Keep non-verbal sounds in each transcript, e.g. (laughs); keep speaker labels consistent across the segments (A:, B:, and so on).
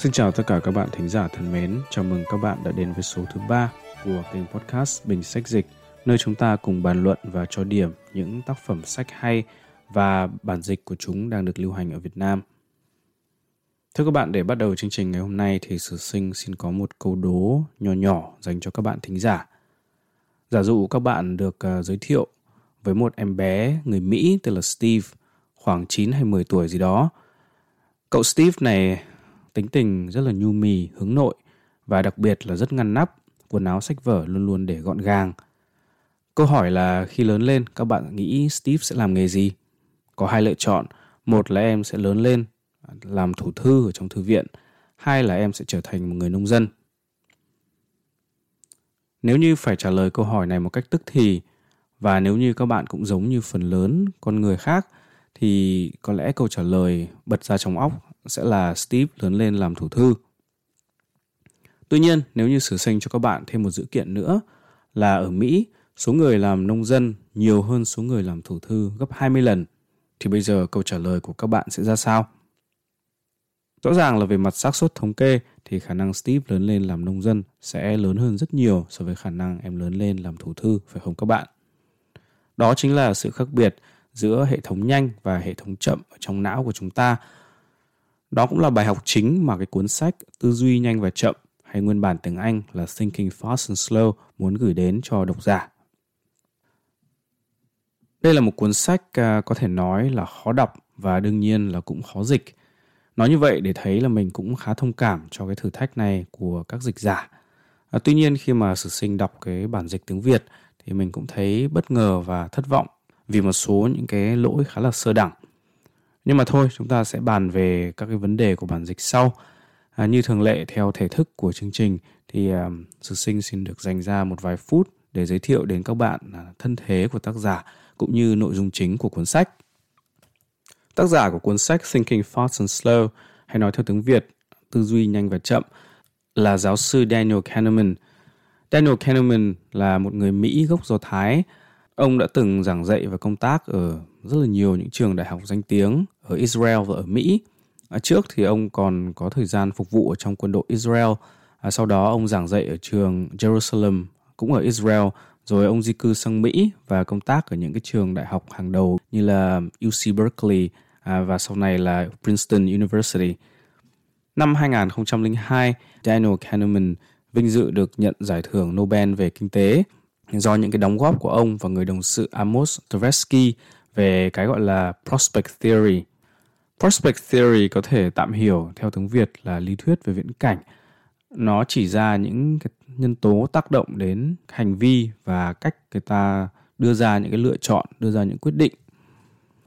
A: Xin chào tất cả các bạn thính giả thân mến, chào mừng các bạn đã đến với số thứ ba của kênh podcast Bình Sách Dịch, nơi chúng ta cùng bàn luận và cho điểm những tác phẩm sách hay và bản dịch của chúng đang được lưu hành ở Việt Nam. Thưa các bạn, để bắt đầu chương trình ngày hôm nay thì Sử Sinh xin có một câu đố nhỏ nhỏ dành cho các bạn thính giả. Giả dụ các bạn được à, giới thiệu với một em bé người Mỹ tên là Steve, khoảng 9 hay 10 tuổi gì đó. Cậu Steve này tính tình rất là nhu mì, hướng nội và đặc biệt là rất ngăn nắp, quần áo sách vở luôn luôn để gọn gàng. Câu hỏi là khi lớn lên các bạn nghĩ Steve sẽ làm nghề gì? Có hai lựa chọn, một là em sẽ lớn lên làm thủ thư ở trong thư viện, hai là em sẽ trở thành một người nông dân. Nếu như phải trả lời câu hỏi này một cách tức thì và nếu như các bạn cũng giống như phần lớn con người khác thì có lẽ câu trả lời bật ra trong óc sẽ là Steve lớn lên làm thủ thư. Tuy nhiên, nếu như sử sinh cho các bạn thêm một dữ kiện nữa là ở Mỹ, số người làm nông dân nhiều hơn số người làm thủ thư gấp 20 lần, thì bây giờ câu trả lời của các bạn sẽ ra sao? Rõ ràng là về mặt xác suất thống kê thì khả năng Steve lớn lên làm nông dân sẽ lớn hơn rất nhiều so với khả năng em lớn lên làm thủ thư, phải không các bạn? Đó chính là sự khác biệt giữa hệ thống nhanh và hệ thống chậm ở trong não của chúng ta. Đó cũng là bài học chính mà cái cuốn sách Tư duy nhanh và chậm hay nguyên bản tiếng Anh là Thinking Fast and Slow muốn gửi đến cho độc giả. Đây là một cuốn sách à, có thể nói là khó đọc và đương nhiên là cũng khó dịch. Nói như vậy để thấy là mình cũng khá thông cảm cho cái thử thách này của các dịch giả. À, tuy nhiên khi mà sử sinh đọc cái bản dịch tiếng Việt thì mình cũng thấy bất ngờ và thất vọng vì một số những cái lỗi khá là sơ đẳng. Nhưng mà thôi, chúng ta sẽ bàn về các cái vấn đề của bản dịch sau. À, như thường lệ theo thể thức của chương trình thì à, uh, Sử Sinh xin được dành ra một vài phút để giới thiệu đến các bạn à, thân thế của tác giả cũng như nội dung chính của cuốn sách. Tác giả của cuốn sách Thinking Fast and Slow hay nói theo tiếng Việt Tư duy nhanh và chậm là giáo sư Daniel Kahneman. Daniel Kahneman là một người Mỹ gốc Do Thái. Ông đã từng giảng dạy và công tác ở rất là nhiều những trường đại học danh tiếng ở Israel và ở Mỹ. À, trước thì ông còn có thời gian phục vụ ở trong quân đội Israel. À, sau đó ông giảng dạy ở trường Jerusalem cũng ở Israel rồi ông di cư sang Mỹ và công tác ở những cái trường đại học hàng đầu như là UC Berkeley à, và sau này là Princeton University. Năm 2002, Daniel Kahneman vinh dự được nhận giải thưởng Nobel về kinh tế do những cái đóng góp của ông và người đồng sự Amos Tversky về cái gọi là Prospect Theory. Prospect Theory có thể tạm hiểu theo tiếng Việt là lý thuyết về viễn cảnh. Nó chỉ ra những cái nhân tố tác động đến hành vi và cách người ta đưa ra những cái lựa chọn, đưa ra những quyết định.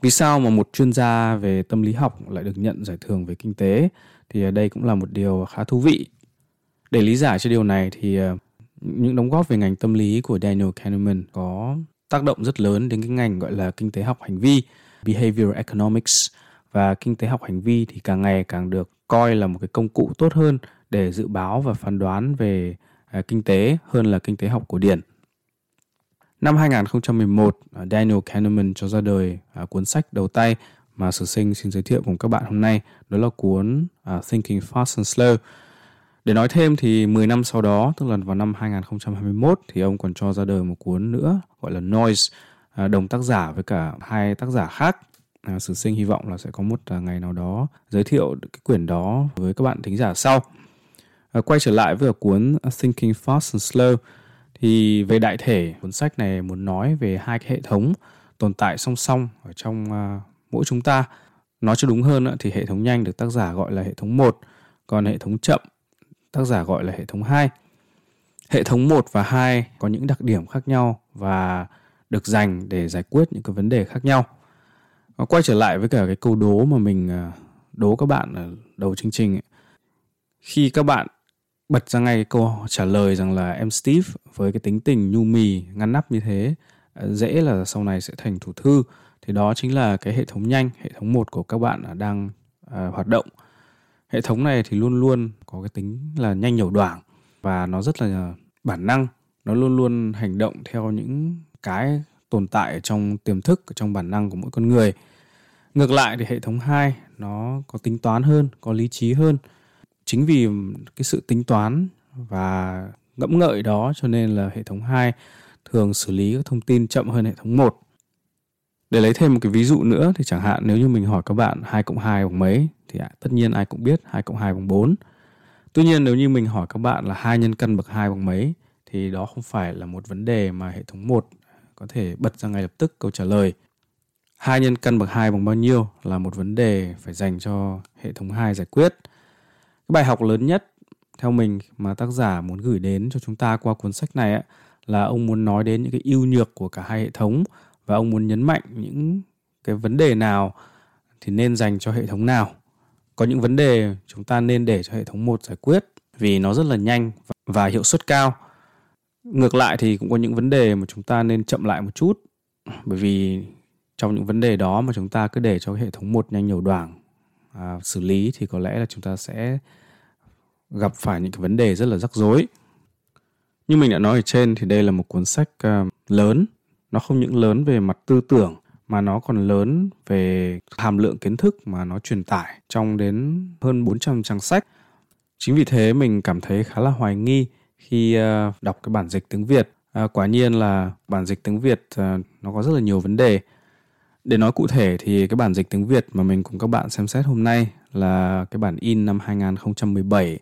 A: Vì sao mà một chuyên gia về tâm lý học lại được nhận giải thưởng về kinh tế thì ờ, đây cũng là một điều khá thú vị. Để lý giải cho điều này thì ờ, những đóng góp về ngành tâm lý của Daniel Kahneman có tác động rất lớn đến cái ngành gọi là kinh tế học hành vi, behavioral economics và kinh tế học hành vi thì càng ngày càng được coi là một cái công cụ tốt hơn để dự báo và phán đoán về à, kinh tế hơn là kinh tế học cổ điển. Năm 2011, à, Daniel Kahneman cho ra đời à, cuốn sách đầu tay mà Sử Sinh xin giới thiệu cùng các bạn hôm nay, đó là cuốn Thinking Fast and Slow. Để nói thêm thì 10 năm sau đó, tức là vào năm 2021 thì ông còn cho ra đời một cuốn nữa gọi là Noise, à, đồng tác giả với cả hai tác giả khác. À, sử Sinh hy vọng là sẽ có một à, ngày nào đó giới thiệu cái quyển đó với các bạn thính giả sau. À, quay trở lại với cuốn Thinking Fast and Slow thì về đại thể cuốn sách này muốn nói về hai cái hệ thống tồn tại song song ở trong uh, mỗi chúng ta. Nói cho đúng hơn thì hệ thống nhanh được tác giả gọi là hệ thống 1, còn hệ thống chậm tác giả gọi là hệ thống 2. Hệ thống 1 và 2 có những đặc điểm khác nhau và được dành để giải quyết những cái vấn đề khác nhau. Và quay trở lại với cả cái câu đố mà mình à, đố các bạn ở đầu chương trình ấy. Khi các bạn bật ra ngay câu trả lời rằng là em Steve với cái tính tình nhu mì ngăn nắp như thế à, dễ là sau này sẽ thành thủ thư thì đó chính là cái hệ thống nhanh hệ thống một của các bạn à, đang uh, hoạt động hệ thống này thì luôn luôn có cái tính là nhanh nhẩu đoảng và nó rất là bản năng. Nó luôn luôn hành động theo những cái tồn tại trong tiềm thức trong bản năng của mỗi con người. Ngược lại thì hệ thống 2 nó có tính toán hơn, có lý trí hơn. Chính vì cái sự tính toán và ngẫm ngợi đó cho nên là hệ thống 2 thường xử lý các thông tin chậm hơn hệ thống 1. Để lấy thêm một cái ví dụ nữa thì chẳng hạn nếu như mình hỏi các bạn 2 cộng 2 bằng mấy thì tất nhiên ai cũng biết 2 cộng 2 bằng 4. Tuy nhiên nếu như mình hỏi các bạn là 2 nhân căn bậc 2 bằng mấy, thì đó không phải là một vấn đề mà hệ thống 1 có thể bật ra ngay lập tức câu trả lời. 2 nhân căn bậc 2 bằng bao nhiêu là một vấn đề phải dành cho hệ thống 2 giải quyết. Cái bài học lớn nhất theo mình mà tác giả muốn gửi đến cho chúng ta qua cuốn sách này là ông muốn nói đến những cái ưu nhược của cả hai hệ thống và ông muốn nhấn mạnh những cái vấn đề nào thì nên dành cho hệ thống nào. Có những vấn đề chúng ta nên để cho hệ thống một giải quyết vì nó rất là nhanh và hiệu suất cao. Ngược lại thì cũng có những vấn đề mà chúng ta nên chậm lại một chút bởi vì trong những vấn đề đó mà chúng ta cứ để cho hệ thống một nhanh nhiều đoảng à, xử lý thì có lẽ là chúng ta sẽ gặp phải những cái vấn đề rất là rắc rối. Như mình đã nói ở trên thì đây là một cuốn sách uh, lớn, nó không những lớn về mặt tư tưởng mà nó còn lớn về hàm lượng kiến thức mà nó truyền tải trong đến hơn 400 trang sách. Chính vì thế mình cảm thấy khá là hoài nghi khi ờ, đọc cái bản dịch tiếng Việt. À, quả nhiên là bản dịch tiếng Việt à, nó có rất là nhiều vấn đề. Để nói cụ thể thì cái bản dịch tiếng Việt mà mình cùng các bạn xem xét hôm nay là cái bản in năm 2017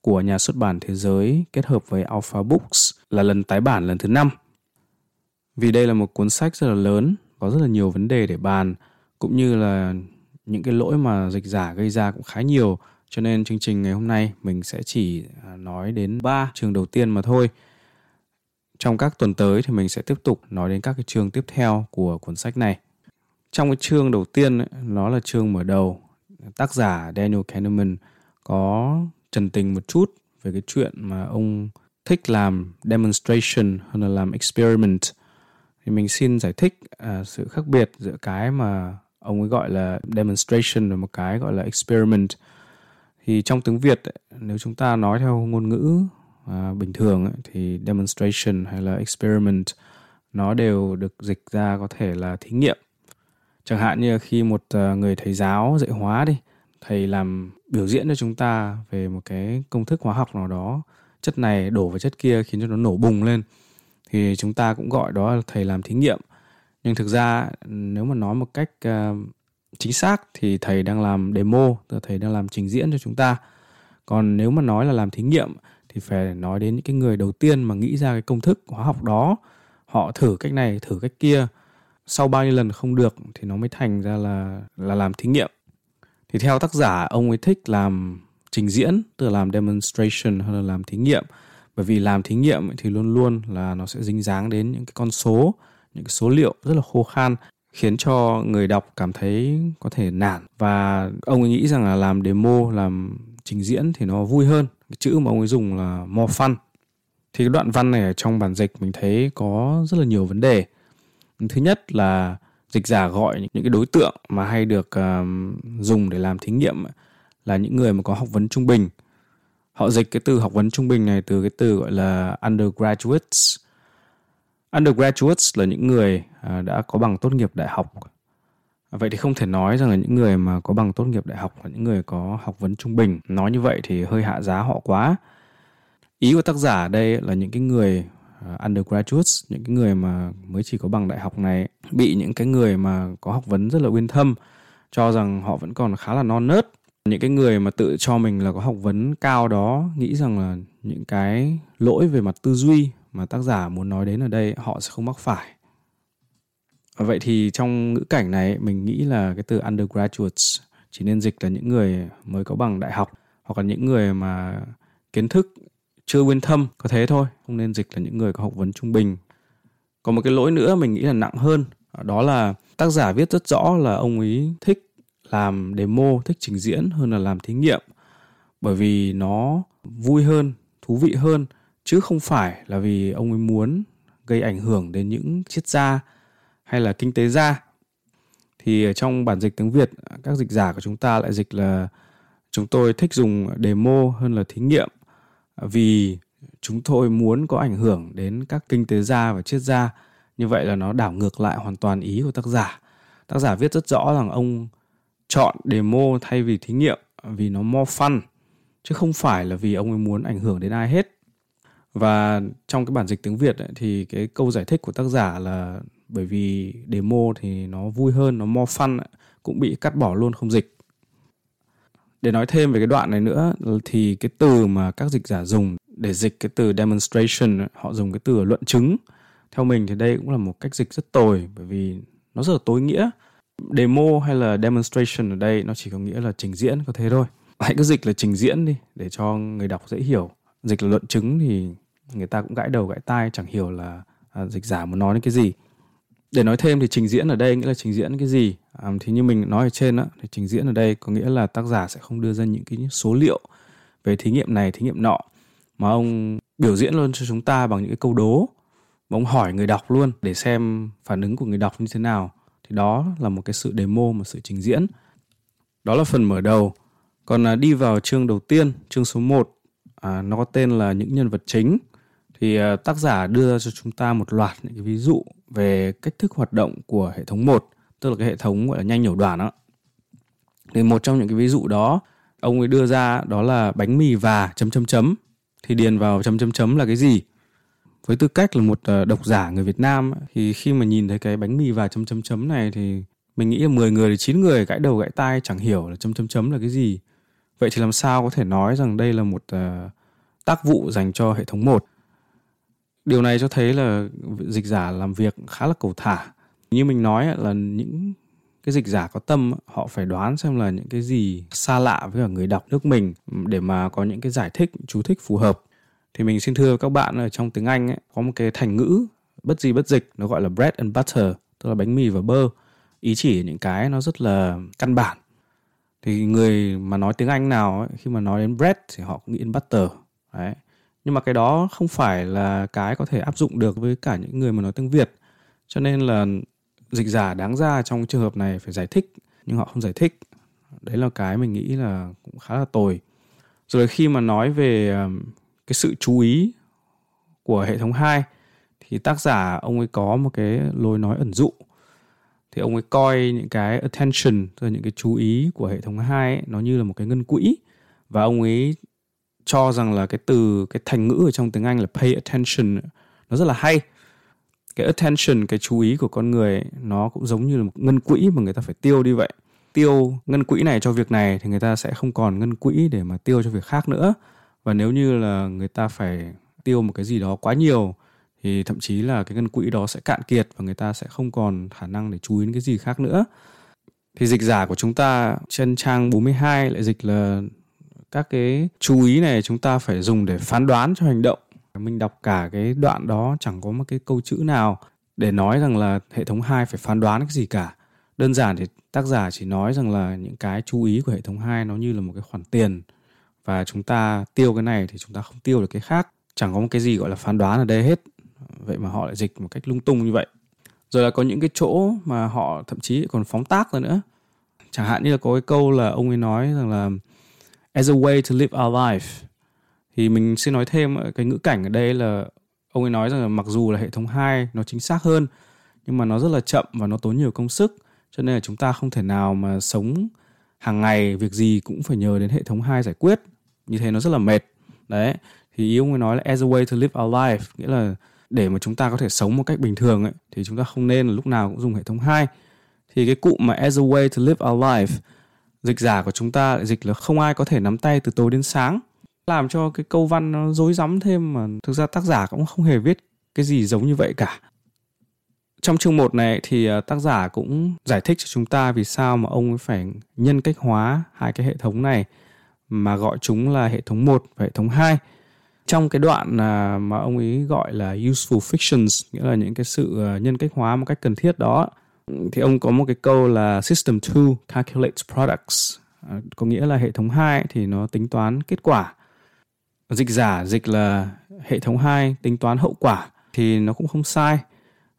A: của nhà xuất bản thế giới kết hợp với Alpha Books là lần tái bản lần thứ năm. Vì đây là một cuốn sách rất là lớn, có rất là nhiều vấn đề để bàn, cũng như là những cái lỗi mà dịch giả gây ra cũng khá nhiều, cho nên chương trình ngày hôm nay mình sẽ chỉ à, nói đến ba chương đầu tiên mà thôi. Trong các tuần tới thì mình sẽ tiếp tục nói đến các cái chương tiếp theo của cuốn sách này. Trong cái chương đầu tiên nó là chương mở đầu. Tác giả Daniel Kahneman có trần tình một chút về cái chuyện mà ông thích làm demonstration hơn là làm experiment thì mình xin giải thích uh, sự khác biệt giữa cái mà ông ấy gọi là demonstration và một cái gọi là experiment. Thì trong tiếng Việt nếu chúng ta nói theo ngôn ngữ uh, bình thường thì demonstration hay là experiment nó đều được dịch ra có thể là thí nghiệm. Chẳng hạn như khi một uh, người thầy giáo dạy hóa đi thầy làm biểu diễn cho chúng ta về một cái công thức hóa học nào đó chất này đổ vào chất kia khiến cho nó nổ bùng lên thì chúng ta cũng gọi đó là thầy làm thí nghiệm. Nhưng thực ra nếu mà nói một cách uh, chính xác thì thầy đang làm demo tức là thầy đang làm trình diễn cho chúng ta. Còn nếu mà nói là làm thí nghiệm thì phải nói đến những cái người đầu tiên mà nghĩ ra cái công thức hóa học đó. Họ thử cách này thử cách kia. Sau bao nhiêu lần không được thì nó mới thành ra là là làm thí nghiệm. Thì theo tác giả ông ấy thích làm trình diễn tức là làm demonstration hơn là làm thí nghiệm bởi vì làm thí nghiệm thì luôn luôn là nó sẽ dính dáng đến những cái con số những cái số liệu rất là khô khan khiến cho người đọc cảm thấy có thể nản. Và ông ấy nghĩ rằng là làm demo làm trình diễn thì nó vui hơn. Cái chữ mà ông ấy dùng là more fun. Thì cái đoạn văn này ở trong bản dịch mình thấy có rất là nhiều vấn đề. Thứ nhất là dịch giả gọi những cái đối tượng mà hay được uh, dùng để làm thí nghiệm là những người mà có học vấn trung bình họ dịch cái từ học vấn trung bình này từ cái từ gọi là undergraduates. Undergraduates là những người à, đã có bằng tốt nghiệp đại học. Vậy thì không thể nói rằng là những người mà có bằng tốt nghiệp đại học là những người có học vấn trung bình. Nói như vậy thì hơi hạ giá họ quá. Ý của tác giả ở đây là những cái người à, undergraduates, những cái người mà mới chỉ có bằng đại học này, bị những cái người mà có học vấn rất là uyên thâm, cho rằng họ vẫn còn khá là non nớt những cái người mà tự cho mình là có học vấn cao đó, nghĩ rằng là những cái lỗi về mặt tư duy mà tác giả muốn nói đến ở đây, họ sẽ không mắc phải. À, vậy thì trong ngữ cảnh này, mình nghĩ là cái từ undergraduates chỉ nên dịch là những người mới có bằng đại học hoặc là những người mà kiến thức chưa nguyên thâm, có thế thôi, không nên dịch là những người có học vấn trung bình. Còn một cái lỗi nữa mình nghĩ là nặng hơn, đó là tác giả viết rất rõ là ông ấy thích làm demo, thích trình diễn hơn là làm thí nghiệm. Bởi vì nó vui hơn, thú vị hơn, chứ không phải là vì ông ấy muốn gây ảnh hưởng đến những triết gia hay là kinh tế gia. Thì trong bản dịch tiếng Việt, các dịch giả của chúng ta lại dịch là chúng tôi thích dùng demo hơn là thí nghiệm, vì chúng tôi muốn có ảnh hưởng đến các kinh tế gia và triết gia. Như vậy là nó đảo ngược lại hoàn toàn ý của tác giả. Tác giả viết rất rõ rằng ông chọn demo thay vì thí nghiệm vì nó more fun chứ không phải là vì ông ấy muốn ảnh hưởng đến ai hết. Và trong cái bản dịch tiếng Việt ấy, thì cái câu giải thích của tác giả là bởi vì demo thì nó vui hơn nó more fun ấy, cũng bị cắt bỏ luôn không dịch. Để nói thêm về cái đoạn này nữa thì cái từ mà các dịch giả dùng để dịch cái từ demonstration họ dùng cái từ luận chứng. Theo mình thì đây cũng là một cách dịch rất tồi bởi vì nó rất là tối nghĩa demo hay là demonstration ở đây nó chỉ có nghĩa là trình diễn có thế thôi. Hãy cứ dịch là trình diễn đi để cho người đọc dễ hiểu. Dịch là luận chứng thì người ta cũng gãi đầu gãi tai chẳng hiểu là à, dịch giả muốn nói đến cái gì. Để nói thêm thì trình diễn ở đây nghĩa là trình diễn cái gì? À, thì như mình nói ở trên đó thì trình diễn ở đây có nghĩa là tác giả sẽ không đưa ra những cái số liệu về thí nghiệm này thí nghiệm nọ mà ông biểu diễn luôn cho chúng ta bằng những cái câu đố. Mà ông hỏi người đọc luôn để xem phản ứng của người đọc như thế nào thì đó là một cái sự demo một sự trình diễn. Đó là phần mở đầu. Còn à, đi vào chương đầu tiên chương số 1 à, nó có tên là những nhân vật chính. Thì à, tác giả đưa cho chúng ta một loạt những cái ví dụ về cách thức hoạt động của hệ thống 1 tức là cái hệ thống gọi là nhanh nhẩu đoàn đó. Thì một trong những cái ví dụ đó ông ấy đưa ra đó là bánh mì và chấm chấm chấm. Thì điền vào chấm chấm chấm là cái gì? Với tư cách là một ờ, độc giả người Việt Nam thì khi mà nhìn thấy cái bánh mì và chấm chấm chấm này thì mình nghĩ là 10 người thì 9 người gãi đầu gãi tai chẳng hiểu là chấm chấm chấm là cái gì. Vậy thì làm sao có thể nói rằng đây là một uh, tác vụ dành cho hệ thống 1? Điều này cho thấy là dịch giả làm việc khá là cầu thả. Như mình nói là những cái dịch giả có tâm họ phải đoán xem là những cái gì xa lạ với cả người đọc nước mình để mà có những cái giải thích chú thích phù hợp thì mình xin thưa các bạn ở trong tiếng Anh ấy, có một cái thành ngữ bất gì bất dịch nó gọi là bread and butter tức là bánh mì và bơ. Ý chỉ những cái nó rất là căn bản. Thì người mà nói tiếng Anh nào ấy, khi mà nói đến bread thì họ cũng nghĩ đến butter. Đấy. Nhưng mà cái đó không phải là cái có thể áp dụng được với cả những người mà nói tiếng Việt. Cho nên là dịch giả đáng ra trong trường hợp này phải giải thích nhưng họ không giải thích. Đấy là cái mình nghĩ là cũng khá là tồi. Rồi khi mà nói về ờ, cái sự chú ý của hệ thống 2 thì tác giả ông ấy có một cái lối nói ẩn dụ. Thì ông ấy coi những cái attention tức là những cái chú ý của hệ thống 2 ấy, nó như là một cái ngân quỹ. Và ông ấy cho rằng là cái từ cái thành ngữ ở trong tiếng Anh là pay attention nó rất là hay. Cái attention cái chú ý của con người ấy, nó cũng giống như là một ngân quỹ mà người ta phải tiêu đi vậy. Tiêu ngân quỹ này cho việc này thì người ta sẽ không còn ngân quỹ để mà tiêu cho việc khác nữa và nếu như là người ta phải tiêu một cái gì đó quá nhiều, thì thậm chí là cái ngân quỹ đó sẽ cạn kiệt và người ta sẽ không còn khả năng để chú ý đến cái gì khác nữa. Thì dịch giả của chúng ta trên trang 42 lại dịch là các cái chú ý này chúng ta phải dùng để phán đoán cho hành động. Mình đọc cả cái đoạn đó chẳng có một cái câu chữ nào để nói rằng là hệ thống 2 phải phán đoán cái gì cả. Đơn giản thì tác giả chỉ nói rằng là những cái chú ý của hệ thống 2 nó như là một cái khoản tiền và chúng ta tiêu cái này thì chúng ta không tiêu được cái khác. Chẳng có một cái gì gọi là phán đoán ở đây hết. Vậy mà họ lại dịch một cách lung tung như vậy. Rồi là có những cái chỗ mà họ thậm chí còn phóng tác ra nữa. Chẳng hạn như là có cái câu là ông ấy nói rằng là, as a way to live our life. Thì mình xin nói thêm, cái ngữ cảnh ở đây là ông ấy nói rằng là mặc dù là hệ thống 2 nó chính xác hơn, nhưng mà nó rất là chậm và nó tốn nhiều công sức. Cho nên là chúng ta không thể nào mà sống hàng ngày, việc gì cũng phải nhờ đến hệ thống 2 giải quyết như thế nó rất là mệt. Đấy thì ý ông ấy nói là as a way to live our life nghĩa là để mà chúng ta có thể sống một cách bình thường ấy, thì chúng ta không nên là lúc nào cũng dùng hệ thống hai. Thì cái cụm mà as a way to live our life dịch giả của chúng ta lại dịch là không ai có thể nắm tay từ tối đến sáng. Làm cho cái câu văn nó rối rắm thêm mà thực ra tác giả cũng không hề viết cái gì giống như vậy cả. Trong chương 1 này thì à, tác giả cũng giải thích cho chúng ta vì sao mà ông ấy phải nhân cách hóa hai cái hệ thống này mà gọi chúng là hệ thống 1 và hệ thống 2. Trong cái đoạn à, mà ông ấy gọi là useful fictions, nghĩa là những cái sự à, nhân cách hóa một cách cần thiết đó, thì ông có một cái câu là system 2 calculates products, à, có nghĩa là hệ thống 2 thì nó tính toán kết quả. Dịch giả dịch là hệ thống 2 tính toán hậu quả thì nó cũng không sai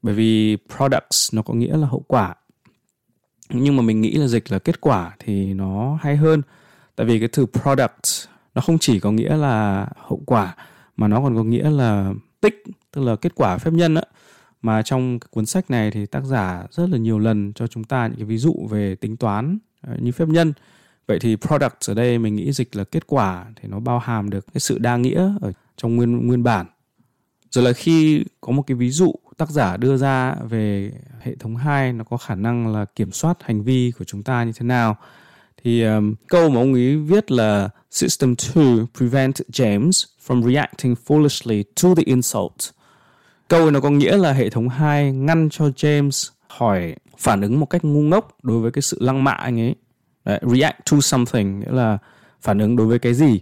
A: bởi vì products nó có nghĩa là hậu quả nhưng mà mình nghĩ là dịch là kết quả thì nó hay hơn tại vì cái từ product nó không chỉ có nghĩa là hậu quả, mà nó còn có nghĩa là tích, tức là kết quả phép nhân á. Mà trong cái cuốn sách này thì tác giả rất là nhiều lần cho chúng ta những cái ví dụ về tính toán ờ, như phép nhân. Vậy thì product ở đây mình nghĩ dịch là kết quả thì nó bao hàm được cái sự đa nghĩa ở trong nguyên nguyên bản. Rồi là khi có một cái ví dụ tác giả đưa ra về hệ thống 2 nó có khả năng là kiểm soát hành vi của chúng ta như thế nào thì um, câu mà ông ấy viết là System 2 prevent James from reacting foolishly to the insult. Câu nó có nghĩa là hệ thống 2 ngăn cho James hỏi phản ứng một cách ngu ngốc đối với cái sự lăng mạ anh ấy. Đấy, react to something nghĩa là phản ứng đối với cái gì.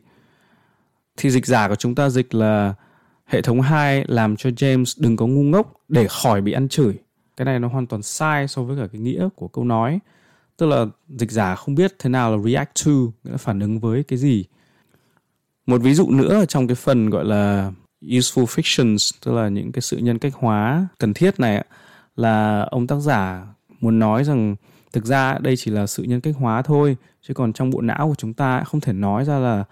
A: Thì dịch giả của chúng ta dịch là hệ thống 2 làm cho James đừng có ngu ngốc để khỏi bị ăn chửi. Cái này nó hoàn toàn sai so với cả cái nghĩa của câu nói. Tức là dịch giả không biết thế nào là react to, nghĩa là phản ứng với cái gì. Một ví dụ nữa trong cái phần gọi là useful fictions, tức là những cái sự nhân cách hóa cần thiết này là ông tác giả muốn nói rằng thực ra đây chỉ là sự nhân cách hóa thôi chứ còn trong bộ não của chúng ta không thể nói ra là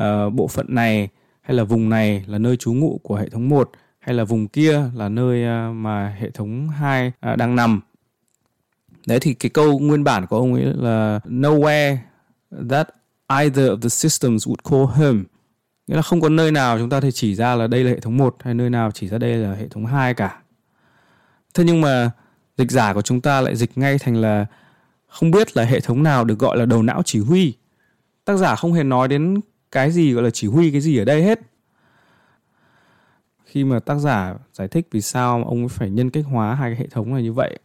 A: uh, bộ phận này hay là vùng này là nơi trú ngụ của hệ thống 1 hay là vùng kia là nơi uh, mà hệ thống 2 uh, ờ, đang nằm. Đấy, thì cái câu nguyên bản của ông ấy là, nowhere that either of the systems would call home. Nghĩa là không có nơi nào chúng ta thể chỉ ra là đây là hệ thống 1 hay nơi nào chỉ ra đây là hệ thống 2 cả. Thế nhưng mà dịch giả của chúng ta lại dịch ngay thành là không biết là hệ thống nào được gọi là đầu não chỉ huy. Tác giả không hề nói đến cái gì gọi là chỉ huy cái gì ở đây hết. Khi mà tác giả giải thích vì sao ông phải nhân cách hóa hai cái hệ thống này như vậy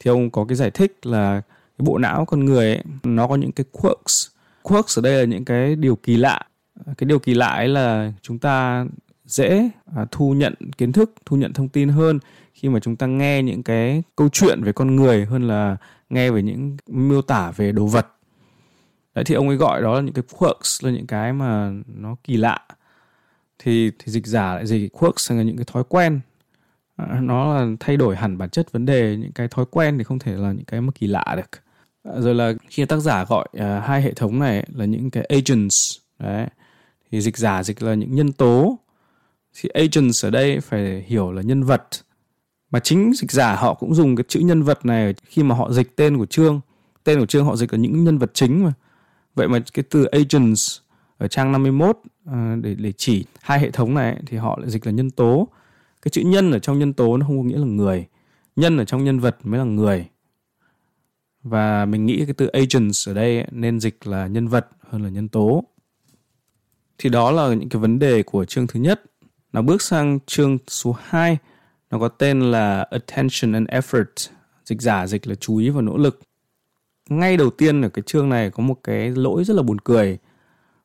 A: thì ông có cái giải thích là cái bộ não con người ấy, nó có những cái quirks. Quirks ở đây là những cái điều kỳ lạ. Cái điều kỳ lạ ấy là chúng ta dễ à, thu nhận kiến thức, thu nhận thông tin hơn khi mà chúng ta nghe những cái câu chuyện về con người hơn là nghe về những miêu tả về đồ vật đấy thì ông ấy gọi đó là những cái quirks là những cái mà nó kỳ lạ thì thì dịch giả lại dịch quirks là những cái thói quen Ờ, nó là thay đổi hẳn bản chất vấn đề những cái thói quen thì không thể là những cái mà kỳ lạ được. Ờ, rồi là khi tác giả gọi uh, hai hệ thống này là những cái agents đấy thì dịch giả dịch là những nhân tố. Thì agents ở đây phải hiểu là nhân vật. Mà chính dịch giả họ cũng dùng cái chữ nhân vật này khi mà họ dịch tên của chương. Tên của chương họ dịch là những nhân vật chính mà. Vậy mà cái từ agents ở trang 51 uh, để để chỉ hai hệ thống này thì họ lại dịch là nhân tố cái chữ nhân ở trong nhân tố nó không có nghĩa là người. Nhân ở trong nhân vật mới là người. Và mình nghĩ cái từ agents ở đây nên dịch là nhân vật hơn là nhân tố. Thì đó là những cái vấn đề của chương thứ nhất. Nó bước sang chương số 2 nó có tên là Attention and Effort, dịch giả dịch là chú ý và nỗ lực. Ngay đầu tiên ở cái chương này có một cái lỗi rất là buồn cười.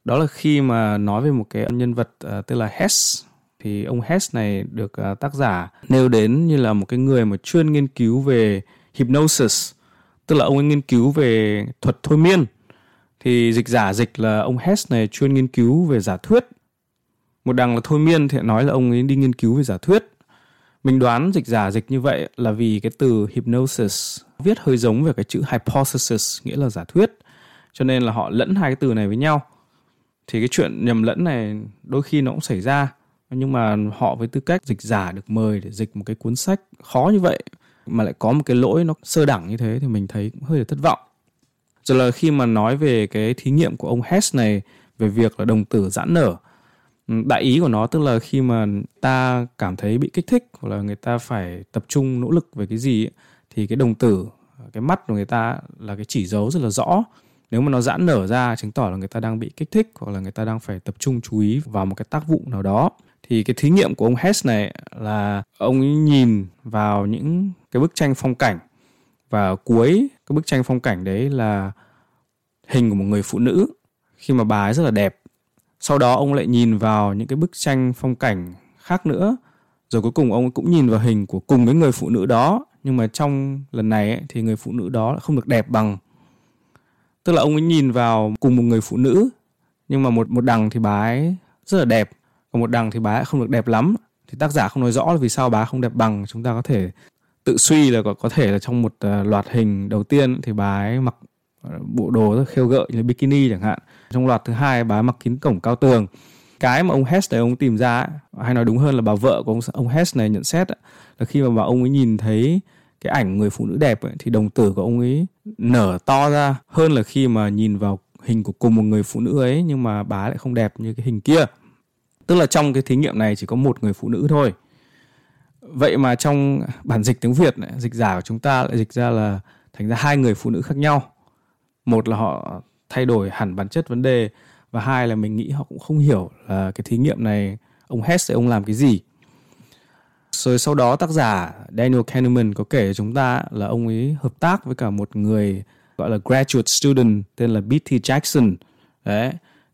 A: Đó là khi mà nói về một cái nhân vật uh, tên là Hess thì ông Hess này được uh, tác giả nêu đến như là một cái người mà chuyên nghiên cứu về hypnosis, tức là ông ấy nghiên cứu về thuật thôi miên. Thì dịch giả dịch là ông Hess này chuyên nghiên cứu về giả thuyết. Một đằng là thôi miên thì nói là ông ấy đi nghiên cứu về giả thuyết mình đoán dịch giả dịch như vậy là vì cái từ hypnosis viết hơi giống về cái chữ hypothesis nghĩa là giả thuyết cho nên là họ lẫn hai cái từ này với nhau thì cái chuyện nhầm lẫn này đôi khi nó cũng xảy ra nhưng mà họ với tư cách dịch giả được mời để dịch một cái cuốn sách khó như vậy, mà lại có một cái lỗi nó sơ đẳng như thế thì mình thấy cũng hơi là thất vọng. Rồi là khi mà nói về cái thí nghiệm của ông Hess này về việc là đồng tử giãn nở ừ, đại ý của nó tức là khi mà ta cảm thấy bị kích thích hoặc là người ta phải tập trung nỗ lực về cái gì thì cái đồng tử, cái mắt của người ta là cái chỉ dấu rất là rõ. Nếu mà nó giãn nở ra chứng tỏ là người ta đang bị kích thích hoặc là người ta đang phải tập trung chú ý vào một cái tác vụ nào đó thì cái thí nghiệm của ông Hess này là ông ấy nhìn vào những cái bức tranh phong cảnh và cuối cái bức tranh phong cảnh đấy là hình của một người phụ nữ khi mà bà ấy rất là đẹp. Sau đó ông lại nhìn vào những cái bức tranh phong cảnh khác nữa. Rồi cuối cùng ông cũng nhìn vào hình của cùng cái người phụ nữ đó. Nhưng mà trong lần này ấy, thì người phụ nữ đó không được đẹp bằng. Tức là ông ấy nhìn vào cùng một người phụ nữ nhưng mà một một đằng thì bà ấy rất là đẹp còn một đằng thì bà không được đẹp lắm. Thì tác giả không nói rõ là vì sao bà không đẹp bằng. Chúng ta có thể tự suy là có, có thể là trong một ờ, loạt hình đầu tiên thì bà ấy mặc ờ, bộ đồ rất khêu gợi như bikini chẳng hạn. Trong loạt thứ hai bà mặc kín cổng cao tường. Cái mà ông Hess này ông tìm ra hay nói đúng hơn là bà vợ của ông ông Hess này nhận xét là khi mà bà ông ấy nhìn thấy cái ảnh người phụ nữ đẹp ấy, thì đồng tử của ông ấy nở to ra hơn là khi mà nhìn vào hình của cùng một người phụ nữ ấy nhưng mà bà lại không đẹp như cái hình kia tức là trong cái thí nghiệm này chỉ có một người phụ nữ thôi vậy mà trong bản dịch tiếng việt này, dịch giả của chúng ta lại dịch ra là thành ra hai người phụ nữ khác nhau một là họ thay đổi hẳn bản chất vấn đề và hai là mình nghĩ họ cũng không hiểu là cái thí nghiệm này ông Hess ông làm cái gì rồi sau đó tác giả Daniel Kahneman có kể cho chúng ta là ông ấy hợp tác với cả một người gọi là graduate student tên là Betty Jackson. Đấy.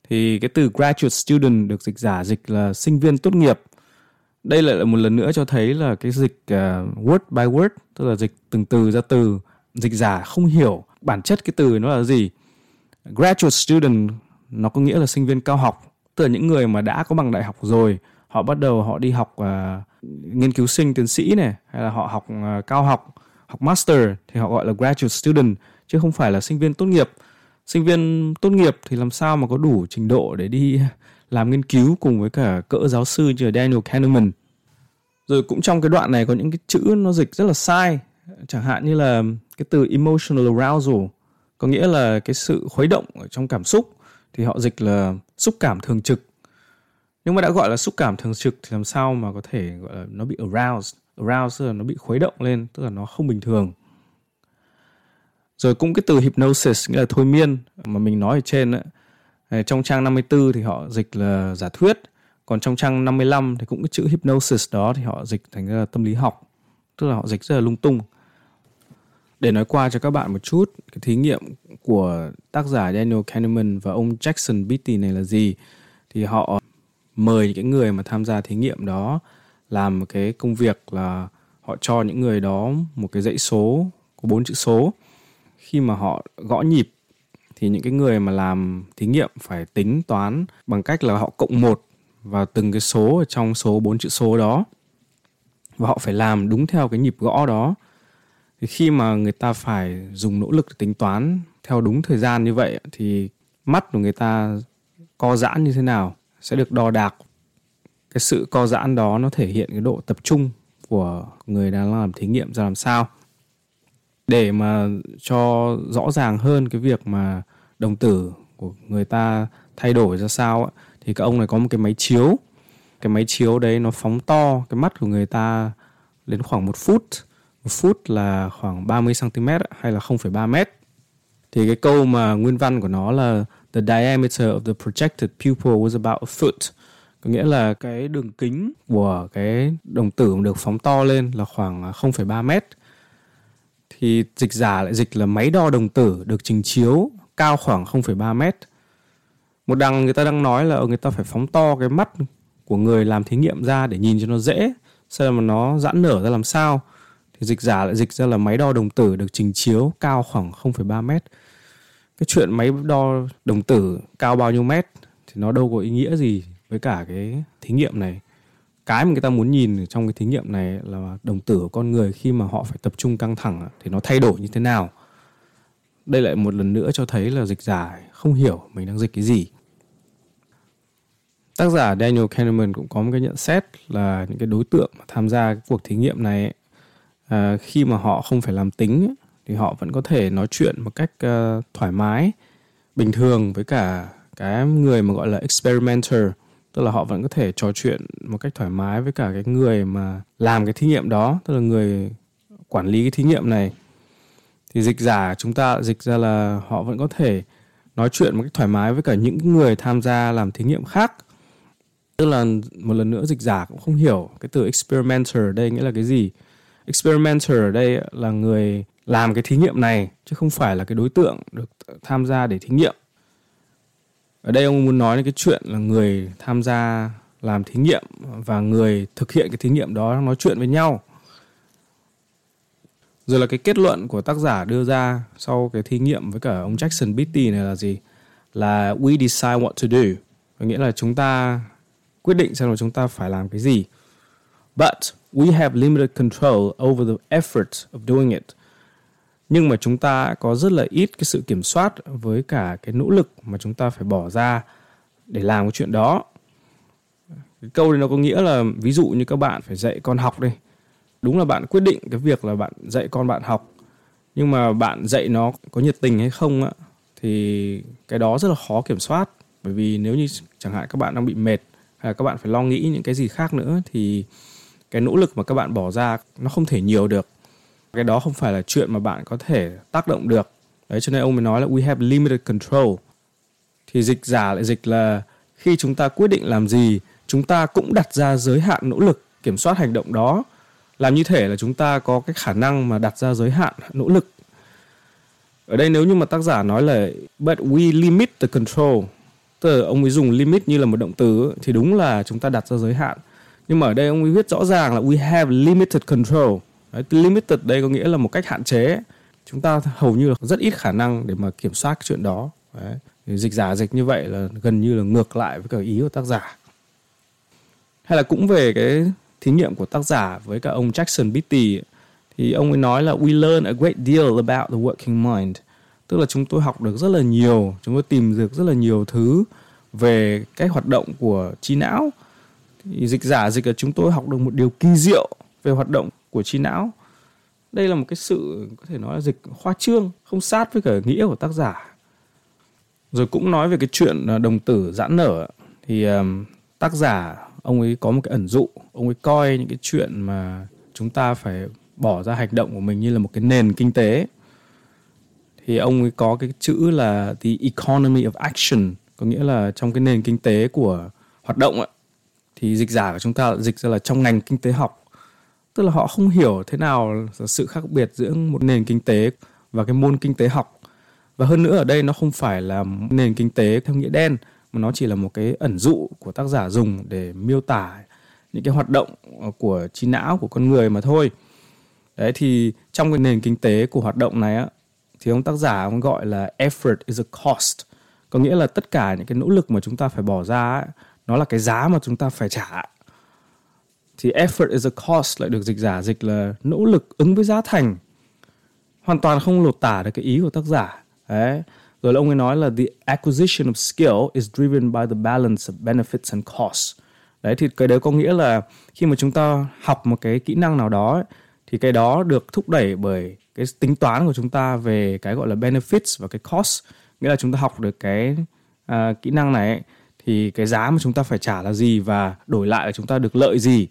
A: Thì cái từ graduate student được dịch giả dịch là sinh viên tốt nghiệp. Đây lại là một lần nữa cho thấy là cái dịch uh, word by word, tức là dịch từng từ ra từ, dịch giả không hiểu bản chất cái từ nó là gì. Graduate student nó có nghĩa là sinh viên cao học, tức là những người mà đã có bằng đại học rồi, họ bắt đầu họ đi học uh, nghiên cứu sinh tiến sĩ này hay là họ học uh, cao học học master thì họ gọi là graduate student chứ không phải là sinh viên tốt nghiệp sinh viên tốt nghiệp thì làm sao mà có đủ trình độ để đi làm nghiên cứu cùng với cả cỡ giáo sư như Daniel Kahneman? Rồi cũng trong cái đoạn này có những cái chữ nó dịch rất là sai, chẳng hạn như là cái từ emotional arousal, có nghĩa là cái sự khuấy động ở trong cảm xúc, thì họ dịch là xúc cảm thường trực. Nhưng mà đã gọi là xúc cảm thường trực thì làm sao mà có thể gọi là nó bị aroused? Aroused là nó bị khuấy động lên, tức là nó không bình thường rồi cũng cái từ hypnosis nghĩa là thôi miên mà mình nói ở trên ấy, trong trang 54 thì họ dịch là giả thuyết. Còn trong trang 55 thì cũng cái chữ hypnosis đó thì họ dịch thành ra tâm lý học. Tức là họ dịch rất là lung tung. Để nói qua cho các bạn một chút cái thí nghiệm của tác giả Daniel Kahneman và ông Jackson Beatty này là gì? Thì họ mời những cái người mà tham gia thí nghiệm đó làm một cái công việc là họ cho những người đó một cái dãy số có bốn chữ số khi mà họ gõ nhịp, thì những cái người mà làm thí nghiệm phải tính toán bằng cách là họ cộng một vào từng cái số ở trong số bốn chữ số đó. Và họ phải làm đúng theo cái nhịp gõ đó. Thì khi mà người ta phải dùng nỗ lực để tính toán theo đúng thời gian như vậy, thì mắt của người ta co giãn như thế nào sẽ được đo đạc. Cái sự co giãn đó nó thể hiện cái độ tập trung của người đang làm thí nghiệm ra làm sao để mà cho rõ ràng hơn cái việc mà đồng tử của người ta thay đổi ra sao thì các ông này có một cái máy chiếu. Cái máy chiếu đấy nó phóng to cái mắt của người ta đến khoảng một phút. Một phút là khoảng 30 cm hay là 0,3 mét. Thì cái câu mà nguyên văn của nó là the diameter of the projected pupil was about a foot. Có nghĩa là cái đường kính của cái đồng tử được phóng to lên là khoảng 0,3 mét thì dịch giả lại dịch là máy đo đồng tử được trình chiếu cao khoảng 0,3 mét. Một đằng người ta đang nói là ờ, người ta phải phóng to cái mắt của người làm thí nghiệm ra để nhìn cho nó dễ, xem là nó giãn nở ra làm sao. Thì dịch giả lại dịch ra là máy đo đồng tử được trình chiếu cao khoảng 0,3 mét. Cái chuyện máy đo đồng tử cao bao nhiêu mét thì nó đâu có ý nghĩa gì với cả cái thí nghiệm này cái mà người ta muốn nhìn trong cái thí nghiệm này là đồng tử của con người khi mà họ phải tập trung căng thẳng thì nó thay đổi như thế nào? Đây lại một lần nữa cho thấy là dịch giả không hiểu mình đang dịch cái gì. Tác giả Daniel Kahneman cũng có một cái nhận xét là những cái đối tượng mà tham gia cái cuộc thí nghiệm này à, khi mà họ không phải làm tính thì họ vẫn có thể nói chuyện một cách uh, thoải mái bình thường với cả cái người mà gọi là experimenter tức là họ vẫn có thể trò chuyện một cách thoải mái với cả cái người mà làm cái thí nghiệm đó, tức là người quản lý cái thí nghiệm này. Thì dịch giả chúng ta, dịch ra là họ vẫn có thể nói chuyện một cách thoải mái với cả những người tham gia làm thí nghiệm khác. Tức là một lần nữa dịch giả cũng không hiểu cái từ experimenter ở đây nghĩa là cái gì. Experimenter ở đây là người làm cái thí nghiệm này, chứ không phải là cái đối tượng được tham gia để thí nghiệm ở đây ông muốn nói đến cái chuyện là người tham gia làm thí nghiệm và người thực hiện cái thí nghiệm đó nói chuyện với nhau. Rồi là cái kết luận của tác giả đưa ra sau cái thí nghiệm với cả ông Jackson Beatty này là gì? Là we decide what to do. Có nghĩa là chúng ta quyết định xem là chúng ta phải làm cái gì. But we have limited control over the effort of doing it nhưng mà chúng ta có rất là ít cái sự kiểm soát với cả cái nỗ lực mà chúng ta phải bỏ ra để làm cái chuyện đó. Cái câu này nó có nghĩa là ví dụ như các bạn phải dạy con học đi. Đúng là bạn quyết định cái việc là bạn dạy con bạn học, nhưng mà bạn dạy nó có nhiệt tình hay không á, thì cái đó rất là khó kiểm soát. Bởi vì nếu như chẳng hạn các bạn đang bị mệt hay là các bạn phải lo nghĩ những cái gì khác nữa, thì cái nỗ lực mà các bạn bỏ ra nó không thể nhiều được cái đó không phải là chuyện mà bạn có thể tác động được. Đấy, cho nên ông mới nói là we have limited control. Thì dịch giả lại dịch là khi chúng ta quyết định làm gì, chúng ta cũng đặt ra giới hạn nỗ lực kiểm soát hành động đó. Làm như thể là chúng ta có cái khả năng mà đặt ra giới hạn nỗ lực. Ở đây nếu như mà tác giả nói là, but we limit the control. Tức là ông ấy dùng limit như là một động từ thì đúng là chúng ta đặt ra giới hạn. Nhưng mà ở đây ông ấy viết rõ ràng là we have limited control. Đấy, limited đây có nghĩa là một cách hạn chế. Chúng ta hầu như là rất ít khả năng để mà kiểm soát cái chuyện đó. Đấy. dịch giả dịch như vậy là gần như là ngược lại với cả ý của tác giả. Hay là cũng về cái thí nghiệm của tác giả với cả ông Jackson Beatty thì ông ấy nói là we learn a great deal about the working mind. Tức là chúng tôi học được rất là nhiều chúng tôi tìm được rất là nhiều thứ về cách hoạt động của trí não. Thì dịch giả dịch là chúng tôi học được một điều kỳ diệu về hoạt động của trí não. Đây là một cái sự có thể nói là dịch khoa trương không sát với cả nghĩa của tác giả. Rồi cũng nói về cái chuyện à, đồng tử giãn nở. Thì tác giả ông ấy có một cái ẩn dụ ông ấy coi những cái chuyện mà chúng ta phải bỏ ra hành động của mình như là một cái nền kinh tế. Thì ông ấy có cái chữ là the economy of action có nghĩa là trong cái nền kinh tế của hoạt động ấy, thì dịch giả của chúng ta dịch ra là trong ngành kinh tế học tức là họ không hiểu thế nào là sự khác biệt giữa một nền kinh tế và cái môn kinh tế học. Và hơn nữa ở đây nó không phải là nền kinh tế theo nghĩa đen mà nó chỉ là một cái ẩn dụ của tác giả dùng để miêu tả những cái hoạt động ờ, của trí não của con người mà thôi. Đấy thì trong cái nền kinh tế của hoạt động này á thì ông tác giả ông gọi là effort is a cost. Có nghĩa là tất cả những cái nỗ lực mà chúng ta phải bỏ ra ấy, nó là cái giá mà chúng ta phải trả thì effort is a cost lại được dịch giả dịch là nỗ lực ứng với giá thành. Hoàn toàn không lột tả được cái ý của tác giả. Đấy. Rồi là ông ấy nói là the acquisition of skill is driven by the balance of benefits and costs. Đấy thì cái đấy có nghĩa là khi mà chúng ta học một cái kỹ năng nào đó ấy, thì cái đó được thúc đẩy bởi cái tính toán của chúng ta về cái gọi là benefits và cái cost nghĩa là chúng ta học được cái uh, kỹ năng này ấy, thì cái giá mà chúng ta phải trả là gì và đổi lại là chúng ta được lợi gì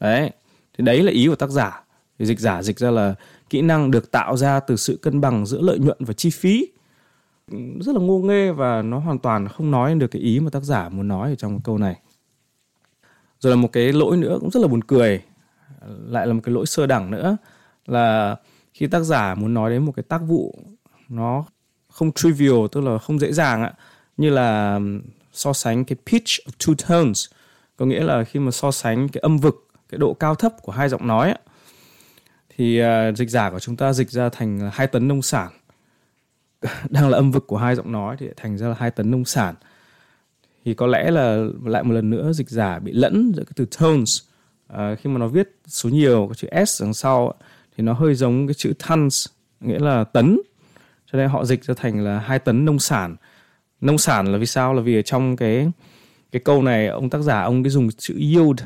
A: đấy, thì đấy là ý của tác giả. Thì dịch giả dịch ra là kỹ năng được tạo ra từ sự cân bằng giữa lợi nhuận và chi phí. Rất là ngô nghê và nó hoàn toàn không nói được cái ý mà tác giả muốn nói ở trong câu này. Rồi là một cái lỗi nữa cũng rất là buồn cười, lại là một cái lỗi sơ đẳng nữa, là khi tác giả muốn nói đến một cái tác vụ nó không trivial, tức là không dễ dàng ạ, như là so sánh cái pitch of two tones. Có nghĩa là khi mà so sánh cái âm vực cái độ cao thấp của hai giọng nói ấy, thì uh, dịch giả của chúng ta dịch ra thành hai tấn nông sản. (laughs) Đang là âm vực của hai giọng nói thì thành ra là hai tấn nông sản. Thì có lẽ là lại một lần nữa dịch giả bị lẫn giữa cái từ tones. À, khi mà nó viết số nhiều cái chữ s đằng sau thì nó hơi giống cái chữ tons nghĩa là tấn. Cho nên họ dịch ra thành là hai tấn nông sản. Nông sản là vì sao? Là vì ở trong cái cái câu này ông tác giả ông cái dùng chữ yield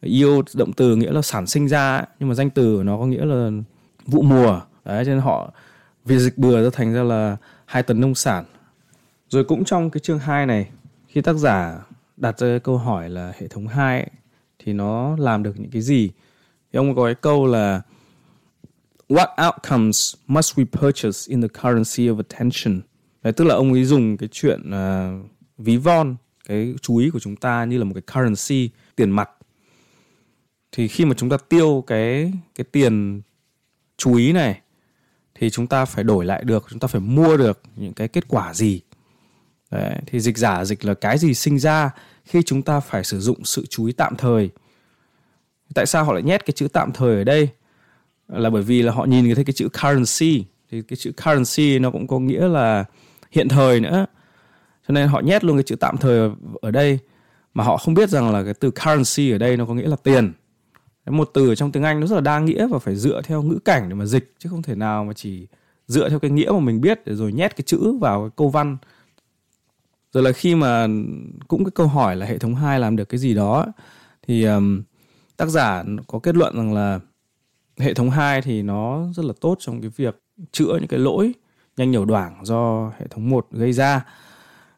A: yêu động từ nghĩa là sản sinh ra nhưng mà danh từ nó có nghĩa là vụ mùa. Đấy cho nên họ vì dịch bừa ra thành ra là hai tấn nông sản. Rồi cũng trong cái chương 2 này khi tác giả đặt ra câu hỏi là hệ thống 2 thì nó làm được những cái gì? Thì ông có cái câu là what outcomes must we purchase in the currency of attention? Đấy, tức là ông ấy dùng cái chuyện uh, ví von cái chú ý của chúng ta như là một cái currency tiền mặt thì khi mà chúng ta tiêu cái cái tiền chú ý này thì chúng ta phải đổi lại được chúng ta phải mua được những cái kết quả gì? Đấy, thì dịch giả dịch là cái gì sinh ra khi chúng ta phải sử dụng sự chú ý tạm thời? Tại sao họ lại nhét cái chữ tạm thời ở đây? Là bởi vì là họ nhìn thấy cái chữ currency. Thì cái chữ currency nó cũng có nghĩa là hiện thời nữa. Cho nên họ nhét luôn cái chữ tạm thời ở đây mà họ không biết rằng là cái từ currency ở đây nó có nghĩa là tiền một từ ở trong tiếng Anh nó rất là đa nghĩa và phải dựa theo ngữ cảnh để mà dịch chứ không thể nào mà chỉ dựa theo cái nghĩa mà mình biết để rồi nhét cái chữ vào cái câu văn rồi là khi mà cũng cái câu hỏi là hệ thống 2 làm được cái gì đó thì um, tác giả có kết luận rằng là hệ thống 2 thì nó rất là tốt trong cái việc chữa những cái lỗi nhanh nhiều đoảng do hệ thống 1 gây ra.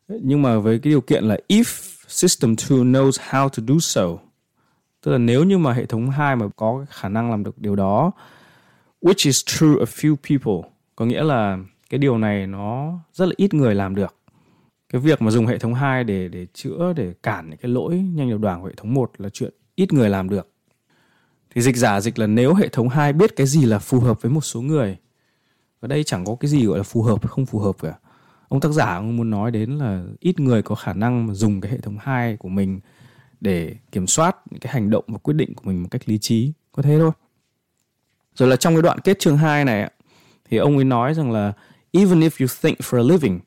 A: Nhưng mà với cái điều kiện là if system 2 knows how to do so. Tức là nếu như mà hệ thống hai mà có khả năng làm được điều đó which is true of few people, có nghĩa là cái điều này nó rất là ít người làm được. Cái việc mà dùng hệ thống 2 để để chữa để cản những cái lỗi nhanh nhiều đoảng của hệ thống 1 là chuyện ít người làm được. Thì dịch giả dịch là nếu hệ thống 2 biết cái gì là phù hợp với một số người. Ở đây chẳng có cái gì gọi là phù hợp không phù hợp cả. Ông tác giả ông muốn nói đến là ít người có khả năng mà dùng cái hệ thống 2 của mình để kiểm soát những cái hành động và quyết định của mình một cách lý trí. Có thế thôi. Rồi là trong cái đoạn kết chương 2 này thì ông ấy nói rằng là even if you think for a living,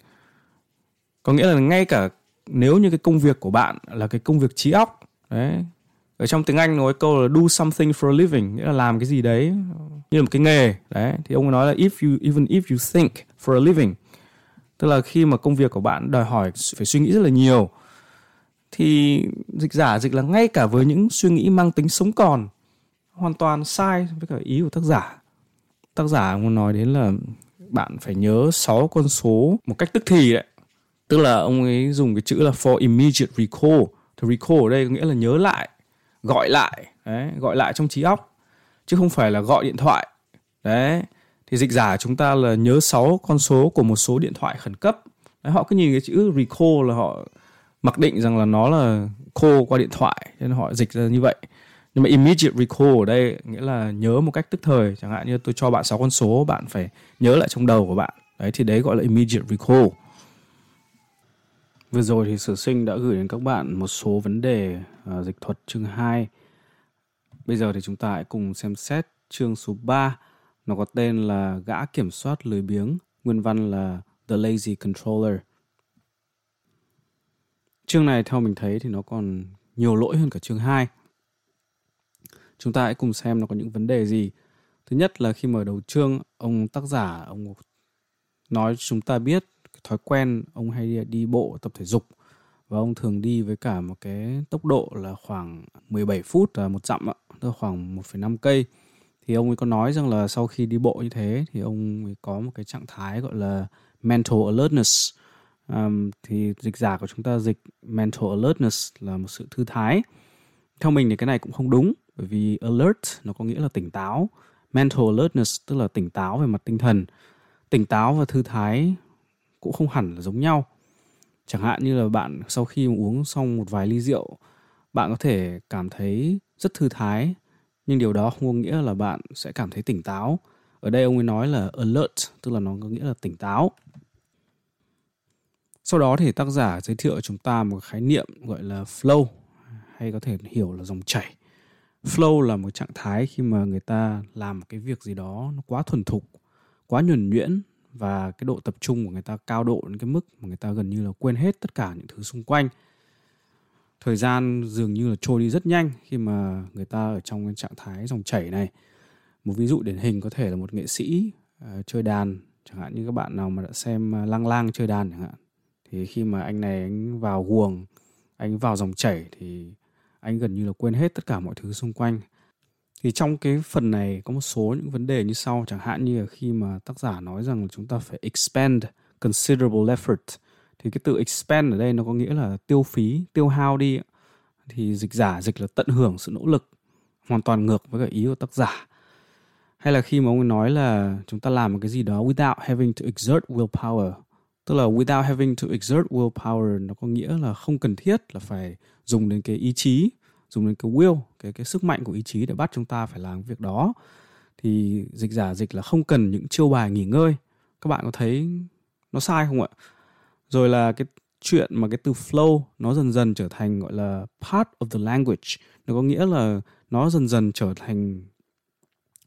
A: có nghĩa là ngay cả nếu như cái công việc của bạn là cái công việc trí óc, đấy, ở trong tiếng Anh nói câu là do something for a living, nghĩa là làm cái gì đấy, như là một cái nghề, đấy, thì ông ấy nói là if you, even if you think for a living, tức là khi mà công việc của bạn đòi hỏi phải suy nghĩ rất là nhiều thì dịch giả dịch là ngay cả với những suy nghĩ mang tính sống còn hoàn toàn sai với cả ý của tác giả. Tác giả muốn nói đến là bạn phải nhớ 6 con số một cách tức thì đấy. Tức là ông ấy dùng cái chữ là for immediate recall. Thì recall ở đây có nghĩa là nhớ lại gọi lại đấy, gọi lại trong trí óc chứ không phải là gọi điện thoại. Đấy thì dịch giả chúng ta là nhớ 6 con số của một số điện thoại khẩn cấp. Đấy, họ cứ nhìn cái chữ recall là họ mặc định rằng là nó là call qua điện thoại nên họ dịch ra như vậy nhưng mà immediate recall ở đây nghĩa là nhớ một cách tức thời chẳng hạn như tôi cho bạn 6 con số bạn phải nhớ lại trong đầu của bạn đấy thì đấy gọi là immediate recall Vừa rồi thì Sử Sinh đã gửi đến các bạn một số vấn đề uh, dịch thuật chương 2. Bây giờ thì chúng ta hãy cùng xem xét chương số 3. Nó có tên là Gã kiểm soát lười biếng, nguyên văn là The Lazy Controller. Chương này theo mình thấy thì nó còn nhiều lỗi hơn cả chương 2. Chúng ta hãy cùng xem nó có những vấn đề gì. Thứ nhất là khi mở đầu chương, ông tác giả ông nói chúng ta biết thói quen ông hay đi bộ tập thể dục và ông thường đi với cả một cái tốc độ là khoảng 17 phút là một dặm ạ, tức là khoảng 1,5 cây. Thì ông ấy có nói rằng là sau khi đi bộ như thế thì ông ấy có một cái trạng thái gọi là mental alertness. Um, thì dịch giả của chúng ta dịch mental alertness là một sự thư thái. Theo mình thì cái này cũng không đúng bởi vì alert nó có nghĩa là tỉnh táo. Mental alertness tức là tỉnh táo về mặt tinh thần. Tỉnh táo và thư thái cũng không hẳn là giống nhau chẳng hạn như là bạn sau khi uống xong một vài ly rượu bạn có thể cảm thấy rất thư thái nhưng điều đó không có nghĩa là bạn sẽ cảm thấy tỉnh táo ở đây ông ấy nói là alert tức là nó có nghĩa là tỉnh táo sau đó thì tác giả giới thiệu chúng ta một khái niệm gọi là flow hay có thể hiểu là dòng chảy. Flow là một trạng thái khi mà người ta làm một cái việc gì đó nó quá thuần thục quá nhuần nhuyễn và cái độ tập trung của người ta cao độ đến cái mức mà người ta gần như là quên hết tất cả những thứ xung quanh. Thời gian dường như là trôi đi rất nhanh khi mà người ta ở trong cái trạng thái dòng chảy này. Một ví dụ điển hình có thể là một nghệ sĩ uh, chơi đàn chẳng hạn như các bạn nào mà đã xem uh, lang lang chơi đàn chẳng hạn thì khi mà anh này anh vào guồng, anh vào dòng chảy thì anh gần như là quên hết tất cả mọi thứ xung quanh. Thì trong cái phần này có một số những vấn đề như sau, chẳng hạn như là khi mà tác giả nói rằng chúng ta phải expend considerable effort. Thì cái từ expend ở đây nó có nghĩa là tiêu phí, tiêu hao đi thì dịch giả dịch là tận hưởng sự nỗ lực, hoàn toàn ngược với cái ý của tác giả. Hay là khi mà ông ấy nói là chúng ta làm một cái gì đó without having to exert willpower tức là without having to exert willpower nó có nghĩa là không cần thiết là phải dùng đến cái ý chí, dùng đến cái will, cái cái sức mạnh của ý chí để bắt chúng ta phải làm việc đó. Thì dịch giả dịch là không cần những chiêu bài nghỉ ngơi. Các bạn có thấy nó sai không ạ? Rồi là cái chuyện mà cái từ flow nó dần dần trở thành gọi là part of the language. Nó có nghĩa là nó dần dần trở thành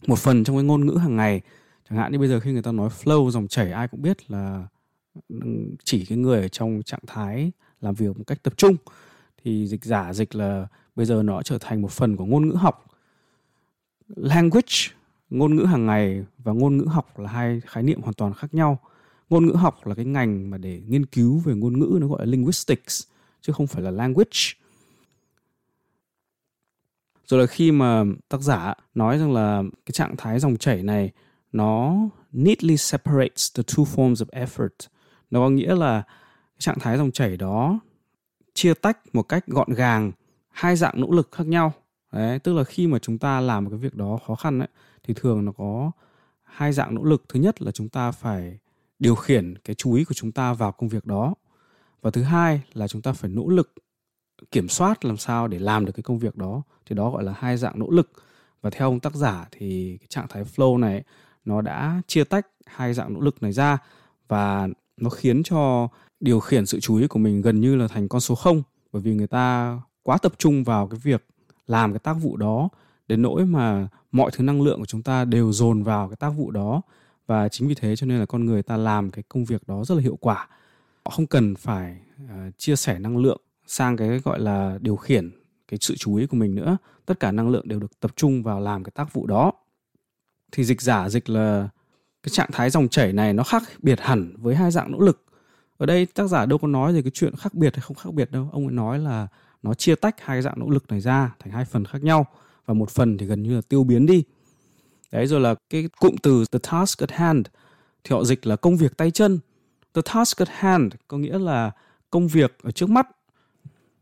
A: một phần trong cái ngôn ngữ hàng ngày. Chẳng hạn như bây giờ khi người ta nói flow dòng chảy, ai cũng biết là chỉ cái người ở trong trạng thái làm việc một cách tập trung, thì dịch giả dịch là bây giờ nó trở thành một phần của ngôn ngữ học. Language, ngôn ngữ hàng ngày và ngôn ngữ học là hai khái niệm hoàn toàn khác nhau. Ngôn ngữ học là cái ngành mà để nghiên cứu về ngôn ngữ, nó gọi là linguistics, chứ không phải là language. Rồi là khi mà tác giả nói rằng là cái trạng thái dòng chảy này, nó neatly separates the two forms of effort. Nó có nghĩa là trạng thái dòng chảy đó chia tách một cách gọn gàng hai dạng nỗ lực khác nhau. Đấy, tức là khi mà chúng ta làm một cái việc đó khó khăn ấy, thì thường nó có hai dạng nỗ lực. Thứ nhất là chúng ta phải điều khiển cái chú ý của chúng ta vào công việc đó. Và thứ hai là chúng ta phải nỗ lực kiểm soát làm sao để làm được cái công việc đó. Thì đó gọi là hai dạng nỗ lực. Và theo ông tác giả thì cái trạng thái flow này nó đã chia tách hai dạng nỗ lực này ra và nó khiến cho điều khiển sự chú ý của mình gần như là thành con số 0 bởi vì người ta quá tập trung vào cái việc làm cái tác vụ đó đến nỗi mà mọi thứ năng lượng của chúng ta đều dồn vào cái tác vụ đó. Và chính vì thế cho nên là con người ta làm cái công việc đó rất là hiệu quả. Họ không cần phải uh, chia sẻ năng lượng sang cái gọi là điều khiển cái sự chú ý của mình nữa. Tất cả năng lượng đều được tập trung vào làm cái tác vụ đó. Thì dịch giả dịch là cái trạng thái dòng chảy này nó khác biệt hẳn với hai dạng nỗ lực. Ở đây tác giả đâu có nói về cái chuyện khác biệt hay không khác biệt đâu. Ông ấy nói là nó chia tách hai dạng nỗ lực này ra thành hai phần khác nhau. Và một phần thì gần như là tiêu biến đi. Đấy, rồi là cái cụm từ the task at hand thì họ dịch là công việc tay chân the task at hand có nghĩa là công việc ở trước mắt.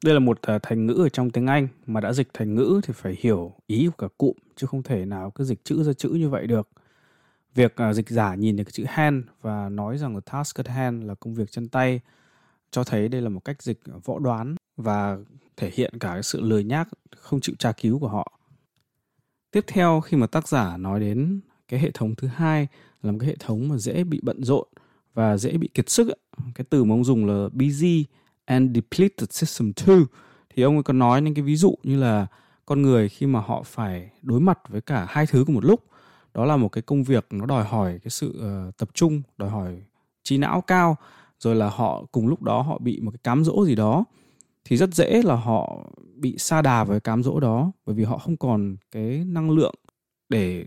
A: Đây là một à, thành ngữ ở trong tiếng Anh. Mà đã dịch thành ngữ thì phải hiểu ý của cả cụm, chứ không thể nào cứ dịch chữ ra chữ như vậy được. Việc à, dịch giả nhìn được cái chữ hand và nói rằng là task at hand là công việc chân tay, cho thấy đây là một cách dịch võ đoán và thể hiện cả cái sự lười nhác, không chịu tra cứu của họ. Tiếp theo, khi mà tác giả nói đến cái hệ thống thứ hai là một cái hệ thống mà dễ bị bận rộn và dễ bị kiệt sức cái từ mà ông dùng là busy and depleted system 2 thì ông ấy còn nói những cái ví dụ như là con người khi mà họ phải đối mặt với cả hai thứ cùng một lúc đó là một cái công việc nó đòi hỏi cái sự uh, tập trung đòi hỏi trí não cao rồi là họ cùng lúc đó họ bị một cái cám dỗ gì đó. Thì rất dễ là họ bị sa đà với cám dỗ đó bởi vì họ không còn cái năng lượng để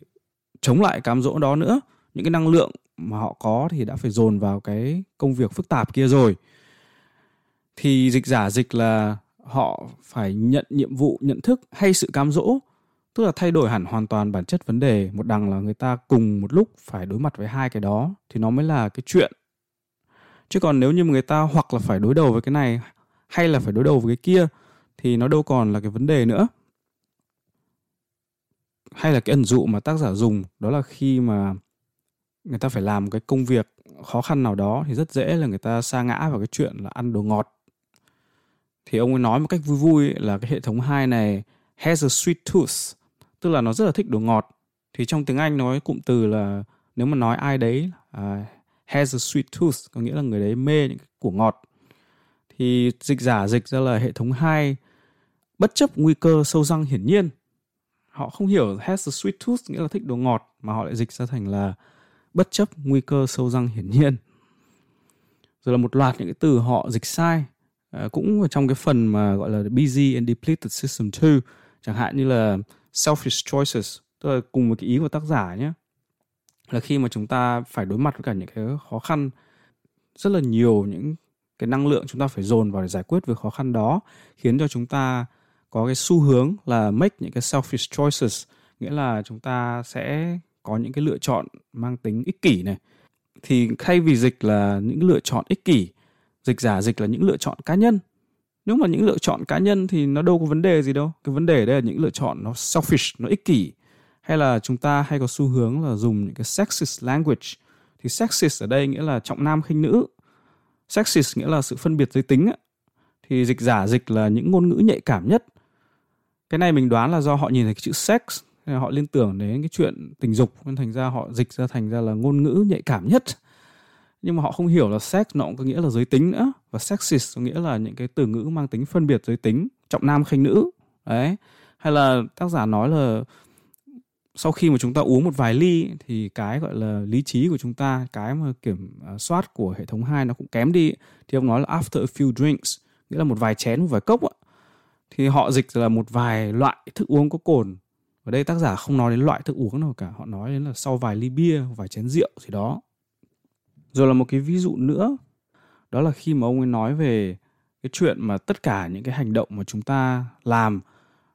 A: chống lại cám dỗ đó nữa. Những cái năng lượng mà họ có thì đã phải dồn vào cái công việc phức tạp kia rồi. Thì dịch giả dịch là họ phải nhận nhiệm vụ nhận thức hay sự cám dỗ tức là thay đổi hẳn hoàn toàn bản chất vấn đề, một đằng là người ta cùng một lúc phải đối mặt với hai cái đó, thì nó mới là cái chuyện. Chứ còn nếu như người ta hoặc là phải đối đầu với cái này, hay là phải đối đầu với cái kia, thì nó đâu còn là cái vấn đề nữa. Hay là cái ẩn dụ mà tác giả dùng, đó là khi mà người ta phải làm cái công việc khó khăn nào đó, thì rất dễ là người ta sa ngã vào cái chuyện là ăn đồ ngọt. Thì ông ấy nói một cách vui vui là cái hệ thống hai này, has a sweet tooth tức là nó rất là thích đồ ngọt. Thì trong tiếng Anh nói cụm từ là nếu mà nói ai đấy uh, has a sweet tooth có nghĩa là người đấy mê những cái của ngọt. Thì dịch giả dịch ra là hệ thống hai bất chấp nguy cơ sâu răng hiển nhiên. Họ không hiểu has a sweet tooth nghĩa là thích đồ ngọt mà họ lại dịch ra thành là bất chấp nguy cơ sâu răng hiển nhiên. Rồi là một loạt những cái từ họ dịch sai à, cũng ở trong cái phần mà gọi là busy and depleted system 2 chẳng hạn như là selfish choices, tức là cùng với cái ý của tác giả nhé, là khi mà chúng ta phải đối mặt với cả những cái khó khăn, rất là nhiều những cái năng lượng chúng ta phải dồn vào để giải quyết việc khó khăn đó, khiến cho chúng ta có cái xu hướng là make những cái selfish choices, nghĩa là chúng ta sẽ có những cái lựa chọn mang tính ích kỷ này. Thì thay vì dịch là những lựa chọn ích kỷ, dịch giả dịch là những lựa chọn cá nhân nếu mà những lựa chọn cá nhân thì nó đâu có vấn đề gì đâu. Cái vấn đề đây là những lựa chọn nó selfish, nó ích kỷ. Hay là chúng ta hay có xu hướng là dùng những cái sexist language. Thì sexist ở đây nghĩa là trọng nam khinh nữ. Sexist nghĩa là sự phân biệt giới tính thì dịch giả dịch là những ngôn ngữ nhạy cảm nhất. Cái này mình đoán là do họ nhìn thấy cái chữ sex họ liên tưởng đến cái chuyện tình dục, nên thành ra họ dịch ra thành ra là ngôn ngữ nhạy cảm nhất. Nhưng mà họ không hiểu là sex nó cũng có nghĩa là giới tính nữa và sexist có nghĩa là những cái từ ngữ mang tính phân biệt giới tính, trọng nam khinh nữ. Đấy. Hay là tác giả nói là sau khi mà chúng ta uống một vài ly thì cái gọi là lý trí của chúng ta, cái mà kiểm à, soát của hệ thống hai nó cũng kém đi. Thì ông nói là after a few drinks, nghĩa là một vài chén, một vài cốc ạ. Thì họ dịch là một vài loại thức uống có cồn. Ở đây tác giả không nói đến loại thức uống nào cả, họ nói đến là sau vài ly bia, vài chén rượu gì đó. Rồi là một cái ví dụ nữa đó là khi mà ông ấy nói về cái chuyện mà tất cả những cái hành động mà chúng ta làm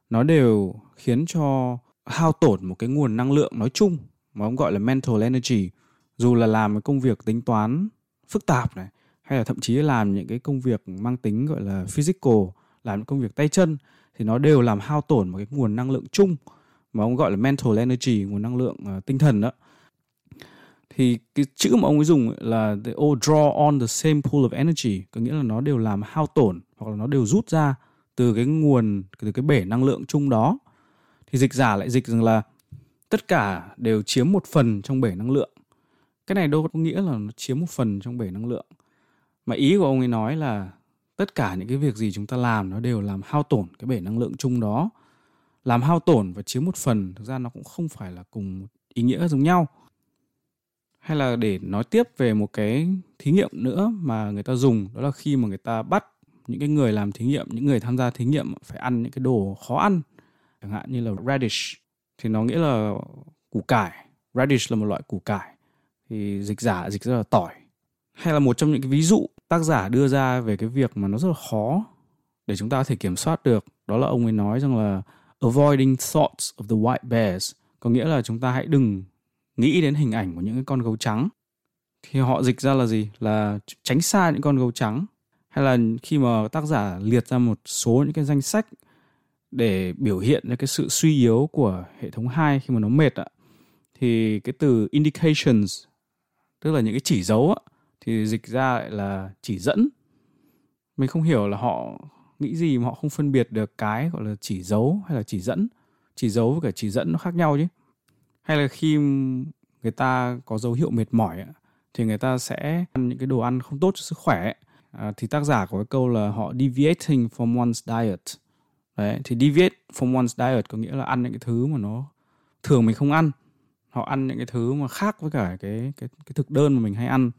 A: nó đều khiến cho hao tổn một cái nguồn năng lượng nói chung mà ông gọi là mental energy. Dù là làm cái công việc tính toán phức tạp này hay là thậm chí làm những cái công việc mang tính gọi là physical làm những công việc tay chân thì nó đều làm hao tổn một cái nguồn năng lượng chung mà ông gọi là mental energy nguồn năng lượng uh, tinh thần đó thì cái chữ mà ông ấy dùng là they all draw on the same pool of energy, có nghĩa là nó đều làm hao tổn hoặc là nó đều rút ra từ cái nguồn, từ cái bể năng lượng chung đó. Thì dịch giả lại dịch rằng là tất cả đều chiếm một phần trong bể năng lượng. Cái này đâu có nghĩa là nó chiếm một phần trong bể năng lượng. Mà ý của ông ấy nói là tất cả những cái việc gì chúng ta làm nó đều làm hao tổn cái bể năng lượng chung đó. Làm hao tổn và chiếm một phần, thực ra nó cũng không phải là cùng ý nghĩa giống nhau hay là để nói tiếp về một cái thí nghiệm nữa mà người ta dùng, đó là khi mà người ta bắt những cái người làm thí nghiệm, những người tham gia thí nghiệm phải ăn những cái đồ khó ăn, chẳng hạn như là radish. Thì nó nghĩa là củ cải. Radish là một loại củ cải. Thì dịch giả, dịch ra là tỏi. Hay là một trong những cái ví dụ tác giả đưa ra về cái việc mà nó rất là khó để chúng ta có thể kiểm soát được, đó là ông ấy nói rằng là, avoiding thoughts of the white bears. Có nghĩa là chúng ta hãy đừng nghĩ đến hình ảnh của những cái con gấu trắng. Thì họ dịch ra là gì? Là tránh xa những con gấu trắng. Hay là khi mà tác giả liệt ra một số những cái danh sách để biểu hiện ra cái sự suy yếu của hệ thống 2 khi mà nó mệt ạ, thì cái từ indications, tức là những cái chỉ dấu á thì dịch ra lại là chỉ dẫn. Mình không hiểu là họ nghĩ gì mà họ không phân biệt được cái gọi là chỉ dấu hay là chỉ dẫn. Chỉ dấu với cả chỉ dẫn nó khác nhau chứ hay là khi người ta có dấu hiệu mệt mỏi thì người ta sẽ ăn những cái đồ ăn không tốt cho sức khỏe à, thì tác giả có cái câu là họ deviating from one's diet. Đấy thì deviate from one's diet có nghĩa là ăn những cái thứ mà nó thường mình không ăn. Họ ăn những cái thứ mà khác với cả cái cái cái thực đơn mà mình hay ăn.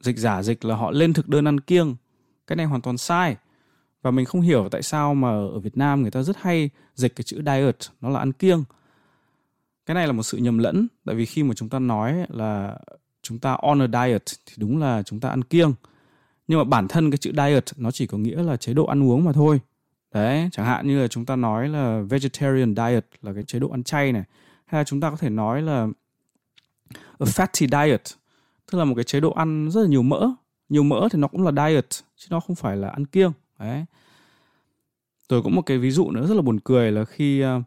A: Dịch giả dịch là họ lên thực đơn ăn kiêng. Cái này hoàn toàn sai. Và mình không hiểu tại sao mà ở Việt Nam người ta rất hay dịch cái chữ diet nó là ăn kiêng cái này là một sự nhầm lẫn tại vì khi mà chúng ta nói là chúng ta on a diet thì đúng là chúng ta ăn kiêng. Nhưng mà bản thân cái chữ diet nó chỉ có nghĩa là chế độ ăn uống mà thôi. Đấy chẳng hạn như là chúng ta nói là vegetarian diet là cái chế độ ăn chay này hay là chúng ta có thể nói là a fatty diet tức là một cái chế độ ăn rất là nhiều mỡ. Nhiều mỡ thì nó cũng là diet chứ nó không phải là ăn kiêng. Đấy. Tôi cũng một cái ví dụ nữa rất là buồn cười là khi uh,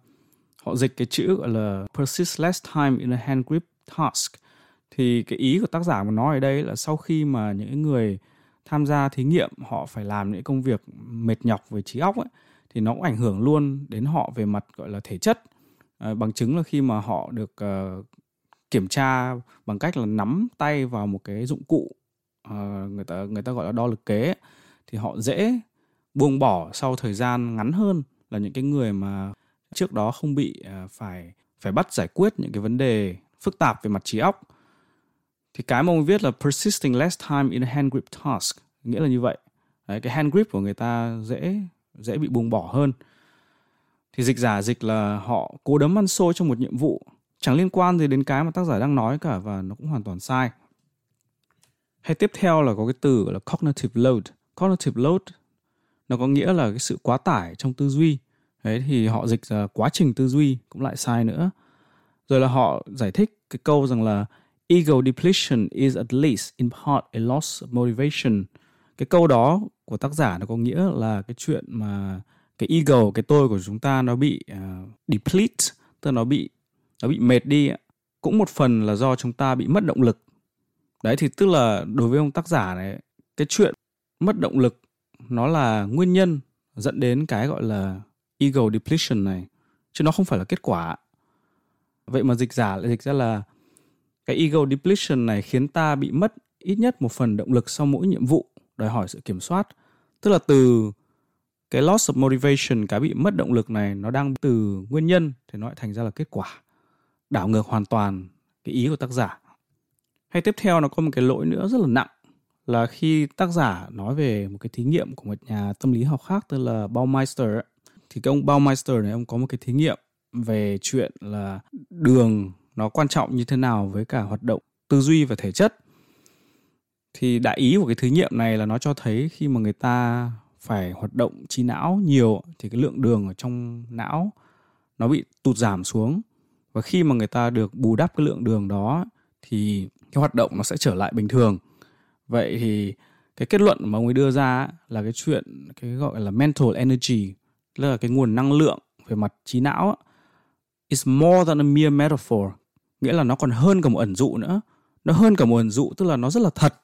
A: họ dịch cái chữ gọi là persist less time in a hand grip task. Thì cái ý của tác giả mà nói ở đây là sau khi mà những người tham gia thí nghiệm họ phải làm những công việc mệt nhọc về trí óc ấy thì nó cũng ảnh hưởng luôn đến họ về mặt gọi là thể chất. À, bằng chứng là khi mà họ được uh, kiểm tra bằng cách là nắm tay vào một cái dụng cụ uh, người ta người ta gọi là đo lực kế ấy, thì họ dễ buông bỏ sau thời gian ngắn hơn là những cái người mà trước đó không bị à, phải phải bắt giải quyết những cái vấn đề phức tạp về mặt trí óc. Thì cái mà ông viết là persisting less time in a hand grip task nghĩa là như vậy. Đấy, cái hand grip của người ta dễ dễ bị buông bỏ hơn. Thì dịch giả dịch là họ cố đấm ăn xôi trong một nhiệm vụ. Chẳng liên quan gì đến cái mà tác giả đang nói cả và nó cũng hoàn toàn sai. Hay tiếp theo là có cái từ gọi là cognitive load. Cognitive load nó có nghĩa là cái sự quá tải trong tư duy đấy thì họ dịch là quá trình tư duy cũng lại sai nữa. Rồi là họ giải thích cái câu rằng là ego depletion is at least in part a loss of motivation. Cái câu đó của tác giả nó có nghĩa là cái chuyện mà cái ego cái tôi của chúng ta nó bị uh, deplete tức là nó bị nó bị mệt đi cũng một phần là do chúng ta bị mất động lực. Đấy thì tức là đối với ông tác giả này cái chuyện mất động lực nó là nguyên nhân dẫn đến cái gọi là ego depletion này, chứ nó không phải là kết quả. Vậy mà dịch giả lại dịch ra là cái ego depletion này khiến ta bị mất ít nhất một phần động lực sau mỗi nhiệm vụ, đòi hỏi sự kiểm soát. Tức là từ cái loss of motivation, cái bị mất động lực này, nó đang từ nguyên nhân thì nó lại thành ra là kết quả. Đảo ngược hoàn toàn cái ý của tác giả. Hay tiếp theo nó có một cái lỗi nữa rất là nặng, là khi tác giả nói về một cái thí nghiệm của một nhà tâm lý học khác tên là Baumeister thì cái ông Baumeister này, ông có một cái thí nghiệm về chuyện là đường nó quan trọng như thế nào với cả hoạt động tư duy và thể chất. Thì đại ý của cái thí nghiệm này là nó cho thấy khi mà người ta phải hoạt động trí não nhiều, thì cái lượng đường ở trong não nó bị tụt giảm xuống. Và khi mà người ta được bù đắp cái lượng đường đó, thì cái hoạt động nó sẽ trở lại bình thường. Vậy thì cái kết luận mà ông ấy đưa ra là cái chuyện, cái gọi là mental energy là cái nguồn năng lượng về mặt trí não is more than a mere metaphor. Nghĩa là nó còn hơn cả một ẩn dụ nữa. Nó hơn cả một ẩn dụ, tức là nó rất là thật.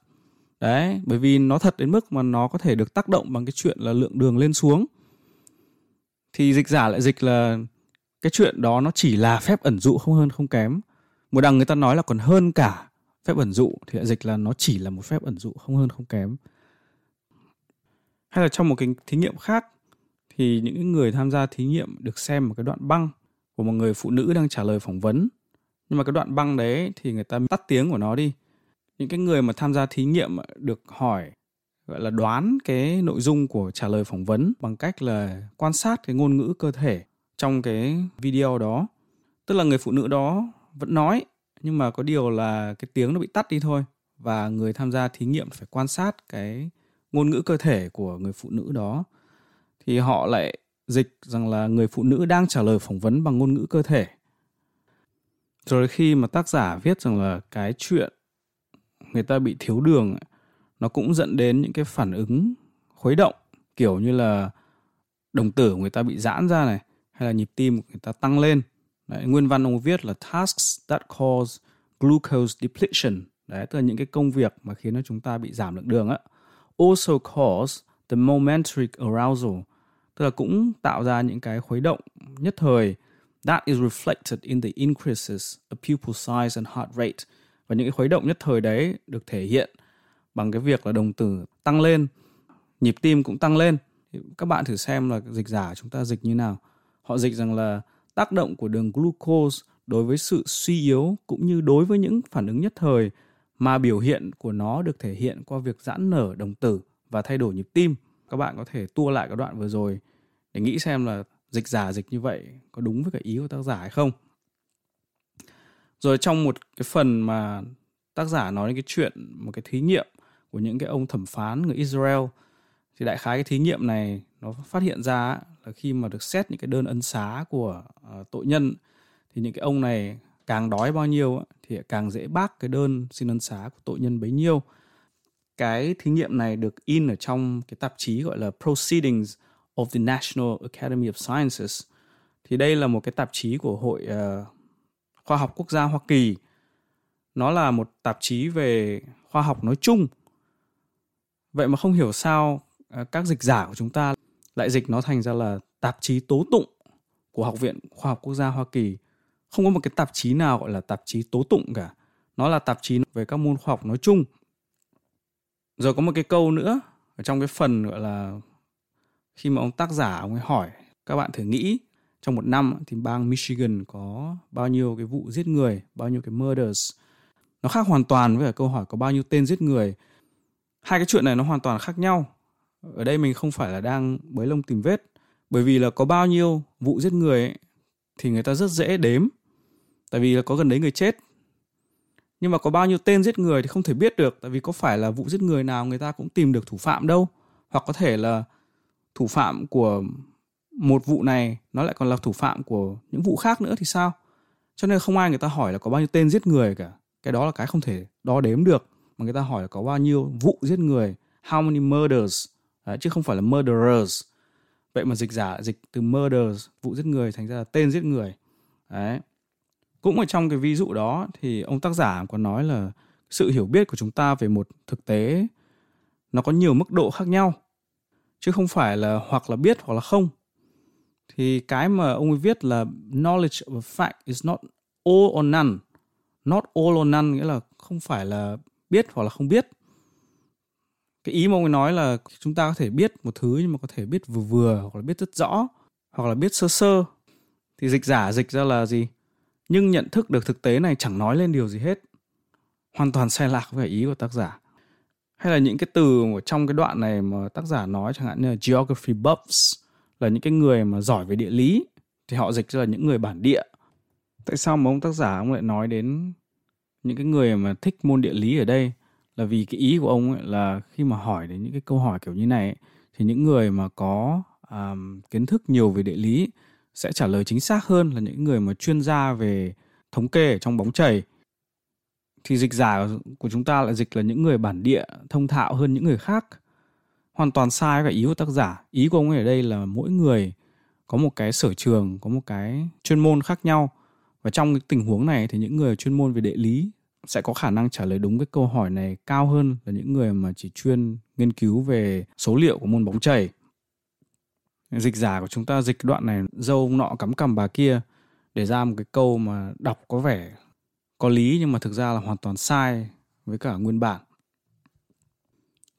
A: Đấy, bởi vì nó thật đến mức mà nó có thể được tác động bằng cái chuyện là lượng đường lên xuống. Thì dịch giả lại dịch là cái chuyện đó nó chỉ là phép ẩn dụ không hơn không kém. Một đằng người ta nói là còn hơn cả phép ẩn dụ, thì lại dịch là nó chỉ là một phép ẩn dụ không hơn không kém. Hay là trong một cái thí nghiệm khác thì những người tham gia thí nghiệm được xem một cái đoạn băng của một người phụ nữ đang trả lời phỏng vấn. Nhưng mà cái đoạn băng đấy thì người ta tắt tiếng của nó đi. Những cái người mà tham gia thí nghiệm được hỏi, gọi là đoán cái nội dung của trả lời phỏng vấn bằng cách là quan sát cái ngôn ngữ cơ thể trong cái video đó. Tức là người phụ nữ đó vẫn nói, nhưng mà có điều là cái tiếng nó bị tắt đi thôi và người tham gia thí nghiệm phải quan sát cái ngôn ngữ cơ thể của người phụ nữ đó thì họ lại dịch rằng là người phụ nữ đang trả lời phỏng vấn bằng ngôn ngữ cơ thể. Rồi khi mà tác giả viết rằng là cái chuyện người ta bị thiếu đường nó cũng dẫn đến những cái phản ứng khuấy động kiểu như là đồng tử của người ta bị giãn ra này hay là nhịp tim của người ta tăng lên. Đấy, nguyên văn ông viết là tasks that cause glucose depletion. Đấy tức là những cái công việc mà khiến cho chúng ta bị giảm lượng đường á. Also cause the momentary arousal tức là cũng tạo ra những cái khuấy động nhất thời. That is reflected in the increases of pupil size and heart rate. Và những cái khuấy động nhất thời đấy được thể hiện bằng cái việc là đồng tử tăng lên, nhịp tim cũng tăng lên. Các bạn thử xem là dịch giả chúng ta dịch như nào. Họ dịch rằng là tác động của đường glucose đối với sự suy yếu cũng như đối với những phản ứng nhất thời mà biểu hiện của nó được thể hiện qua việc giãn nở đồng tử và thay đổi nhịp tim. Các bạn có thể tua lại cái đoạn vừa rồi để nghĩ xem là dịch giả dịch như vậy có đúng với cái ý của tác giả hay không. Rồi trong một cái phần mà tác giả nói đến cái chuyện một cái thí nghiệm của những cái ông thẩm phán người Israel thì đại khái cái thí nghiệm này nó phát hiện ra là khi mà được xét những cái đơn ân xá của uh, tội nhân thì những cái ông này càng đói bao nhiêu thì càng dễ bác cái đơn xin ân xá của tội nhân bấy nhiêu cái thí nghiệm này được in ở trong cái tạp chí gọi là Proceedings of the National Academy of Sciences thì đây là một cái tạp chí của hội uh, khoa học quốc gia Hoa Kỳ nó là một tạp chí về khoa học nói chung vậy mà không hiểu sao uh, các dịch giả của chúng ta lại dịch nó thành ra là tạp chí tố tụng của Học viện Khoa học Quốc gia Hoa Kỳ. Không có một cái tạp chí nào gọi là tạp chí tố tụng cả. Nó là tạp chí về các môn khoa học nói chung. Rồi có một cái câu nữa ở trong cái phần gọi là khi mà ông tác giả ông ấy hỏi các bạn thử nghĩ trong một năm thì bang Michigan có bao nhiêu cái vụ giết người, bao nhiêu cái murders. Nó khác hoàn toàn với cả câu hỏi có bao nhiêu tên giết người. Hai cái chuyện này nó hoàn toàn khác nhau ở đây mình không phải là đang bới lông tìm vết bởi vì là có bao nhiêu vụ giết người ấy, thì người ta rất dễ đếm tại vì là có gần đấy người chết nhưng mà có bao nhiêu tên giết người thì không thể biết được tại vì có phải là vụ giết người nào người ta cũng tìm được thủ phạm đâu. Hoặc có thể là thủ phạm của một vụ này nó lại còn là thủ phạm của những vụ khác nữa thì sao? Cho nên không ai người ta hỏi là có bao nhiêu tên giết người cả. Cái đó là cái không thể đo đếm được mà người ta hỏi là có bao nhiêu vụ giết người how many murders. Đấy, chứ không phải là murderers. Vậy mà dịch giả dịch từ murders vụ giết người thành ra là tên giết người. Đấy cũng ở trong cái ví dụ đó thì ông tác giả còn nói là sự hiểu biết của chúng ta về một thực tế nó có nhiều mức độ khác nhau, chứ không phải là hoặc là biết hoặc là không. Thì cái mà ông ấy viết là knowledge of a fact is not all or none. Not all or none nghĩa là không phải là biết hoặc là không biết. Cái ý mà ông ấy nói là chúng ta có thể biết một thứ nhưng mà có thể biết vừa vừa hoặc là biết rất rõ hoặc là biết sơ sơ. Thì dịch giả dịch ra là gì? Nhưng nhận thức được thực tế này chẳng nói lên điều gì hết. Hoàn toàn sai lạc với ý của tác giả. Hay là những cái từ ở trong cái đoạn này mà tác giả nói chẳng hạn như là geography buffs là những cái người mà giỏi về địa lý thì họ dịch ra là những người bản địa. Tại sao mà ông tác giả ông lại nói đến những cái người mà thích môn địa lý ở đây? Là vì cái ý của ông ấy là khi mà hỏi đến những cái câu hỏi kiểu như này ấy, thì những người mà có um, kiến thức nhiều về địa lý sẽ trả lời chính xác hơn là những người mà chuyên gia về thống kê ở trong bóng chày. Thì dịch giả của chúng ta lại dịch là những người bản địa thông thạo hơn những người khác. Hoàn toàn sai cái ý của tác giả. Ý của ông ấy ở đây là mỗi người có một cái sở trường, có một cái chuyên môn khác nhau. Và trong cái tình huống này thì những người chuyên môn về địa lý sẽ có khả năng trả lời đúng cái câu hỏi này cao hơn là những người mà chỉ chuyên nghiên cứu về số liệu của môn bóng chày dịch giả của chúng ta dịch đoạn này dâu nọ cắm cằm bà kia để ra một cái câu mà đọc có vẻ có lý nhưng mà thực ra là hoàn toàn sai với cả nguyên bản.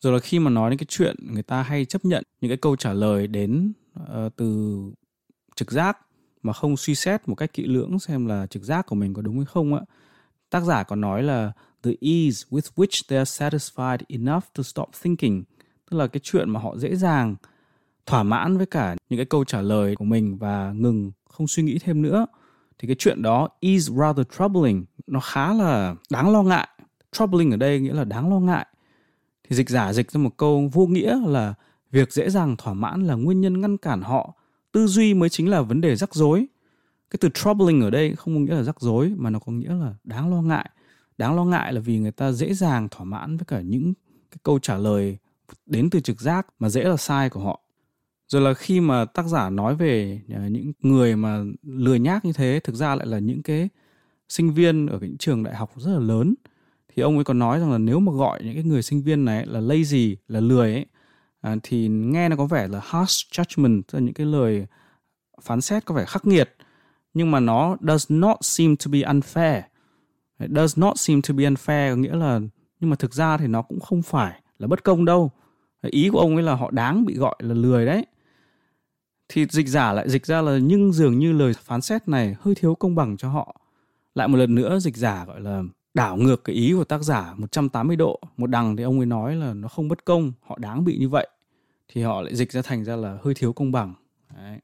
A: Rồi là khi mà nói đến cái chuyện người ta hay chấp nhận những cái câu trả lời đến uh, từ trực giác mà không suy xét một cách kỹ lưỡng xem là trực giác của mình có đúng hay không ạ tác giả còn nói là the ease with which they are satisfied enough to stop thinking tức là cái chuyện mà họ dễ dàng thỏa mãn với cả những cái câu trả lời của mình và ngừng, không suy nghĩ thêm nữa. Thì cái chuyện đó is rather troubling. Nó khá là đáng lo ngại. Troubling ở đây nghĩa là đáng lo ngại. Thì dịch giả dịch ra một câu vô nghĩa là việc dễ dàng thỏa mãn là nguyên nhân ngăn cản họ. Tư duy mới chính là vấn đề rắc rối. Cái từ troubling ở đây không có nghĩa là rắc rối, mà nó có nghĩa là đáng lo ngại. Đáng lo ngại là vì người ta dễ dàng thỏa mãn với cả những cái câu trả lời đến từ trực giác mà dễ là sai của họ rồi là khi mà tác giả nói về ờ, những người mà lười nhác như thế thực ra lại là những cái sinh viên ở những trường đại học rất là lớn. Thì ông ấy còn nói rằng là nếu mà gọi những cái người sinh viên này là lazy là lười ấy à, thì nghe nó có vẻ là harsh judgment tức là những cái lời phán xét có vẻ khắc nghiệt. Nhưng mà nó does not seem to be unfair. It does not seem to be unfair có nghĩa là nhưng mà thực ra thì nó cũng không phải là bất công đâu. Ý của ông ấy là họ đáng bị gọi là lười đấy thì dịch giả lại, dịch ra là nhưng dường như lời phán xét này hơi thiếu công bằng cho họ. Lại một lần nữa, dịch giả gọi là đảo ngược cái ý của tác giả 180 độ. Một đằng thì ông ấy nói là nó không bất công, họ đáng bị như vậy. Thì họ lại dịch ra thành ra là hơi thiếu công bằng. Đấy.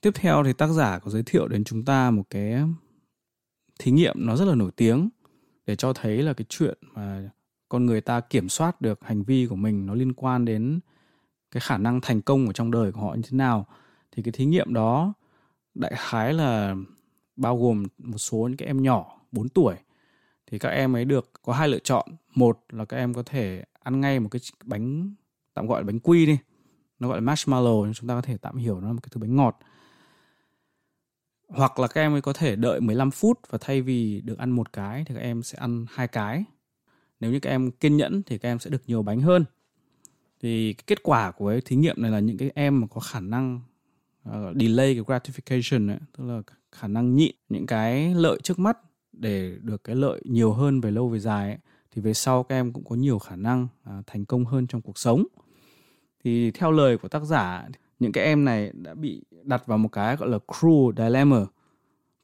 A: tiếp theo thì tác giả có giới thiệu đến chúng ta một cái thí nghiệm nó rất là nổi tiếng để cho thấy là cái chuyện mà con người ta kiểm soát được hành vi của mình nó liên quan đến cái khả năng thành công ở trong đời của họ như thế nào. Thì cái thí nghiệm đó đại khái là bao gồm một số những cái em nhỏ 4 tuổi. Thì các em ấy được, có hai lựa chọn. Một là các em có thể ăn ngay một cái bánh, tạm gọi là bánh quy đi. Nó gọi là marshmallow, nhưng chúng ta có thể tạm hiểu nó là một cái thứ bánh ngọt. Hoặc là các em ấy có thể đợi 15 phút và thay vì được ăn một cái thì các em sẽ ăn hai cái. Nếu như các em kiên nhẫn thì các em sẽ được nhiều bánh hơn thì cái kết quả của cái thí nghiệm này là những cái em mà có khả năng uh, delay cái gratification ấy, tức là khả năng nhịn những cái lợi trước mắt để được cái lợi nhiều hơn về lâu về dài ấy, thì về sau các em cũng có nhiều khả năng uh, thành công hơn trong cuộc sống. Thì theo lời của tác giả những cái em này đã bị đặt vào một cái gọi là cruel dilemma.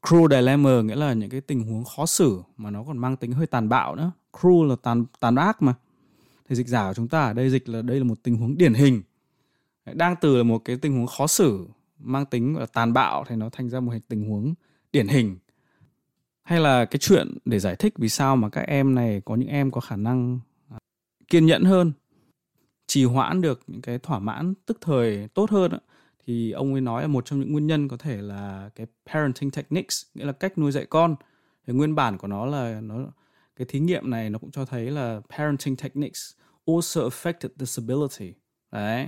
A: Cruel dilemma nghĩa là những cái tình huống khó xử mà nó còn mang tính hơi tàn bạo nữa. Cruel là tàn tàn ác mà thì dịch giả của chúng ta ở đây dịch là đây là một tình huống điển hình. Đang từ là một cái tình huống khó xử, mang tính là tàn bạo thì nó thành ra một tình huống điển hình. Hay là cái chuyện để giải thích vì sao mà các em này, có những em có khả năng à, kiên nhẫn hơn, trì hoãn được những cái thỏa mãn tức thời tốt hơn thì ông ấy nói là một trong những nguyên nhân có thể là cái parenting techniques, nghĩa là cách nuôi dạy con. Thì nguyên bản của nó là nó, cái thí nghiệm này nó cũng cho thấy là parenting techniques also affected disability, đấy.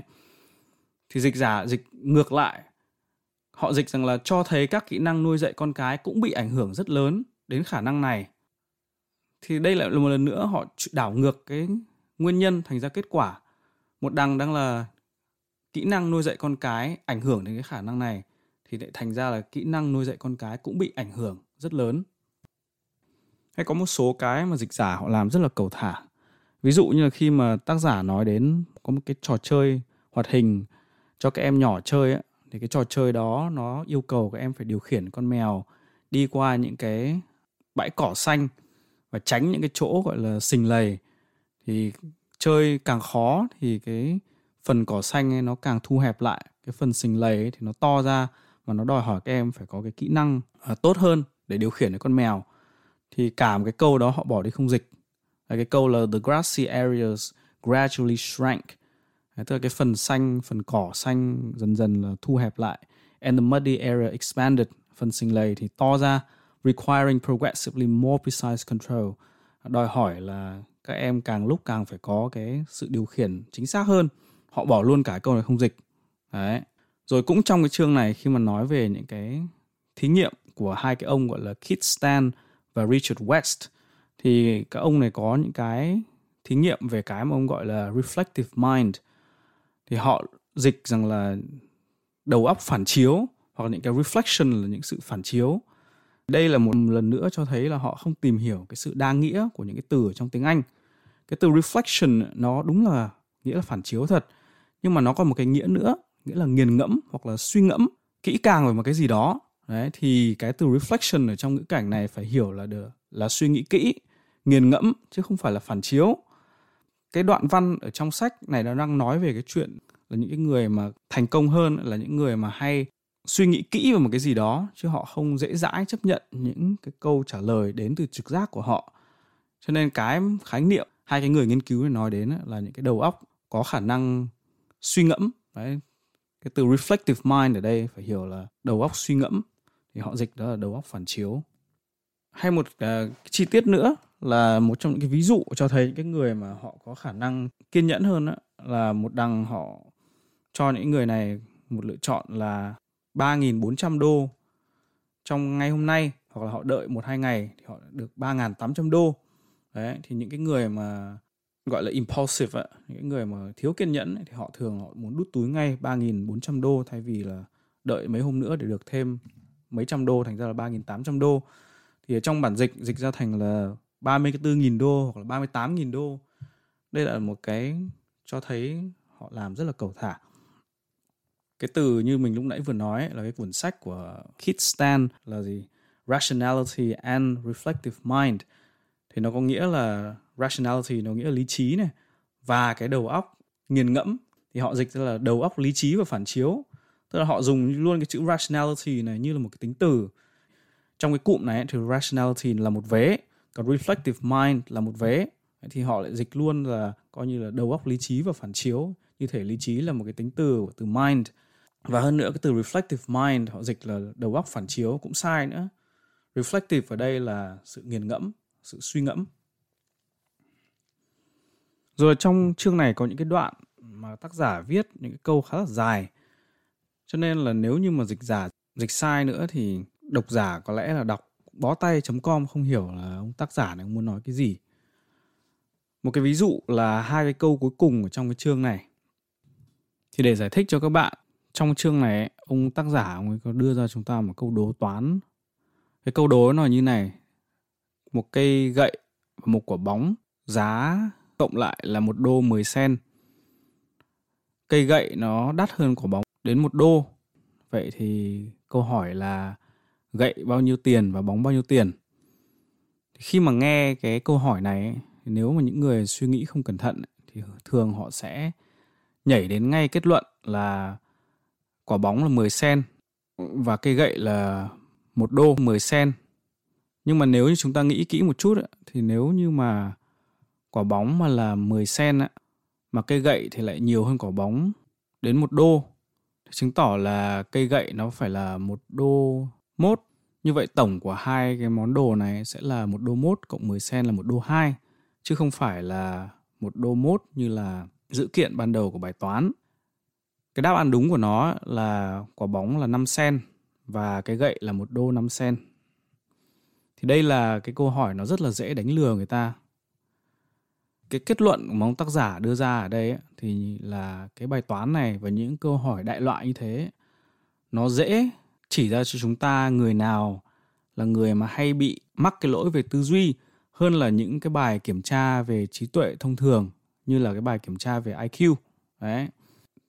A: Thì dịch giả dịch ngược lại. Họ dịch rằng là cho thấy các kỹ năng nuôi dạy con cái cũng bị ảnh hưởng rất lớn đến khả năng này. Thì đây lại là một lần nữa họ đảo ngược cái nguyên nhân thành ra kết quả. Một đằng đang là kỹ năng nuôi dạy con cái ảnh hưởng đến cái khả năng này, thì lại thành ra là kỹ năng nuôi dạy con cái cũng bị ảnh hưởng rất lớn. Hay có một số cái mà dịch giả họ làm rất là cầu thả ví dụ như là khi mà tác giả nói đến có một cái trò chơi hoạt hình cho các em nhỏ chơi ấy, thì cái trò chơi đó nó yêu cầu các em phải điều khiển con mèo đi qua những cái bãi cỏ xanh và tránh những cái chỗ gọi là sình lầy. Thì chơi càng khó thì cái phần cỏ xanh ấy nó càng thu hẹp lại cái phần sình lầy ấy thì nó to ra và nó đòi hỏi các em phải có cái kỹ năng à, tốt hơn để điều khiển cái con mèo. Thì cả một cái câu đó họ bỏ đi không dịch cái câu là the grassy areas gradually shrank tức là cái phần xanh phần cỏ xanh dần dần là thu hẹp lại and the muddy area expanded, phần sinh lầy thì to ra, requiring progressively more precise control, đòi hỏi là các em càng lúc càng phải có cái sự điều khiển chính xác hơn. Họ bỏ luôn cả câu này không dịch. Đấy. Rồi cũng trong cái chương này khi mà nói về những cái thí nghiệm của hai cái ông gọi là Keith Stan và Richard West thì các ông này có những cái thí nghiệm về cái mà ông gọi là reflective mind. Thì họ dịch rằng là đầu óc phản chiếu, hoặc là những cái reflection là những sự phản chiếu. Đây là một lần nữa cho thấy là họ không tìm hiểu cái sự đa nghĩa của những cái từ ở trong tiếng Anh. Cái từ reflection nó đúng là nghĩa là phản chiếu thật, nhưng mà nó còn một cái nghĩa nữa, nghĩa là nghiền ngẫm hoặc là suy ngẫm kỹ càng về một cái gì đó. Đấy, thì cái từ reflection ở trong ngữ cảnh này phải hiểu là được, là suy nghĩ kỹ nghiền ngẫm chứ không phải là phản chiếu. Cái đoạn văn ở trong sách này nó đang nói về cái chuyện là những cái người mà thành công hơn là những người mà hay suy nghĩ kỹ về một cái gì đó chứ họ không dễ dãi chấp nhận những cái câu trả lời đến từ trực giác của họ. Cho nên cái khái niệm hai cái người nghiên cứu này nói đến là những cái đầu óc có khả năng suy ngẫm. Đấy cái từ reflective mind ở đây phải hiểu là đầu óc suy ngẫm thì họ dịch đó là đầu óc phản chiếu. Hay một uh, chi tiết nữa là một trong những cái ví dụ cho thấy những cái người mà họ có khả năng kiên nhẫn hơn đó, là một đằng họ cho những người này một lựa chọn là 3.400 đô trong ngày hôm nay hoặc là họ đợi một hai ngày thì họ được 3.800 đô. Đấy thì những cái người mà gọi là impulsive ạ những người mà thiếu kiên nhẫn thì họ thường họ muốn đút túi ngay 3.400 đô thay vì là đợi mấy hôm nữa để được thêm mấy trăm đô thành ra là 3.800 đô. Thì ở trong bản dịch dịch ra thành là 34.000 đô hoặc là 38.000 đô. Đây là một cái cho thấy họ làm rất là cầu thả. Cái từ như mình lúc nãy vừa nói là cái cuốn sách của Keith Stan là gì? Rationality and reflective mind. Thì nó có nghĩa là rationality nó nghĩa là lý trí này. Và cái đầu óc nghiền ngẫm thì họ dịch ra là đầu óc lý trí và phản chiếu. Tức là họ dùng luôn cái chữ rationality này như là một cái tính từ. Trong cái cụm này thì rationality là một vế còn reflective mind là một vế. Thì họ lại dịch luôn là coi như là đầu óc lý trí và phản chiếu. Như thể lý trí là một cái tính từ từ mind. Và hơn nữa, cái từ reflective mind, họ dịch là đầu óc phản chiếu cũng sai nữa. Reflective ở đây là sự nghiền ngẫm, sự suy ngẫm. Rồi trong chương này có những cái đoạn mà tác giả viết những cái câu khá là dài. Cho nên là nếu như mà dịch giả, dịch sai nữa thì độc giả có lẽ là đọc bó tay.com không hiểu là ông tác giả này muốn nói cái gì. Một cái ví dụ là hai cái câu cuối cùng ở trong cái chương này. Thì để giải thích cho các bạn, trong chương này, ông tác giả ông ấy có đưa ra chúng ta một câu đố toán. Cái câu đố nó như này, một cây gậy và một quả bóng giá cộng lại là một đô 10 sen. Cây gậy nó đắt hơn quả bóng đến một đô. Vậy thì câu hỏi là gậy bao nhiêu tiền và bóng bao nhiêu tiền khi mà nghe cái câu hỏi này nếu mà những người suy nghĩ không cẩn thận thì thường họ sẽ nhảy đến ngay kết luận là quả bóng là 10 sen và cây gậy là một đô 10 sen. Nhưng mà nếu như chúng ta nghĩ kỹ một chút thì nếu như mà quả bóng mà là 10 sen mà cây gậy thì lại nhiều hơn quả bóng đến một đô, thì chứng tỏ là cây gậy nó phải là một đô mốt. Như vậy tổng của hai cái món đồ này sẽ là một đô mốt cộng 10 sen là một đô hai chứ không phải là một đô mốt như là dữ kiện ban đầu của bài toán. Cái đáp án đúng của nó là quả bóng là 5 sen và cái gậy là một đô 5 sen. Thì đây là cái câu hỏi nó rất là dễ đánh lừa người ta. Cái kết luận mà ông tác giả đưa ra ở đây ấy, thì là cái bài toán này và những câu hỏi đại loại như thế nó dễ chỉ ra cho chúng ta người nào là người mà hay bị mắc cái lỗi về tư duy hơn là những cái bài kiểm tra về trí tuệ thông thường như là cái bài kiểm tra về IQ. Đấy.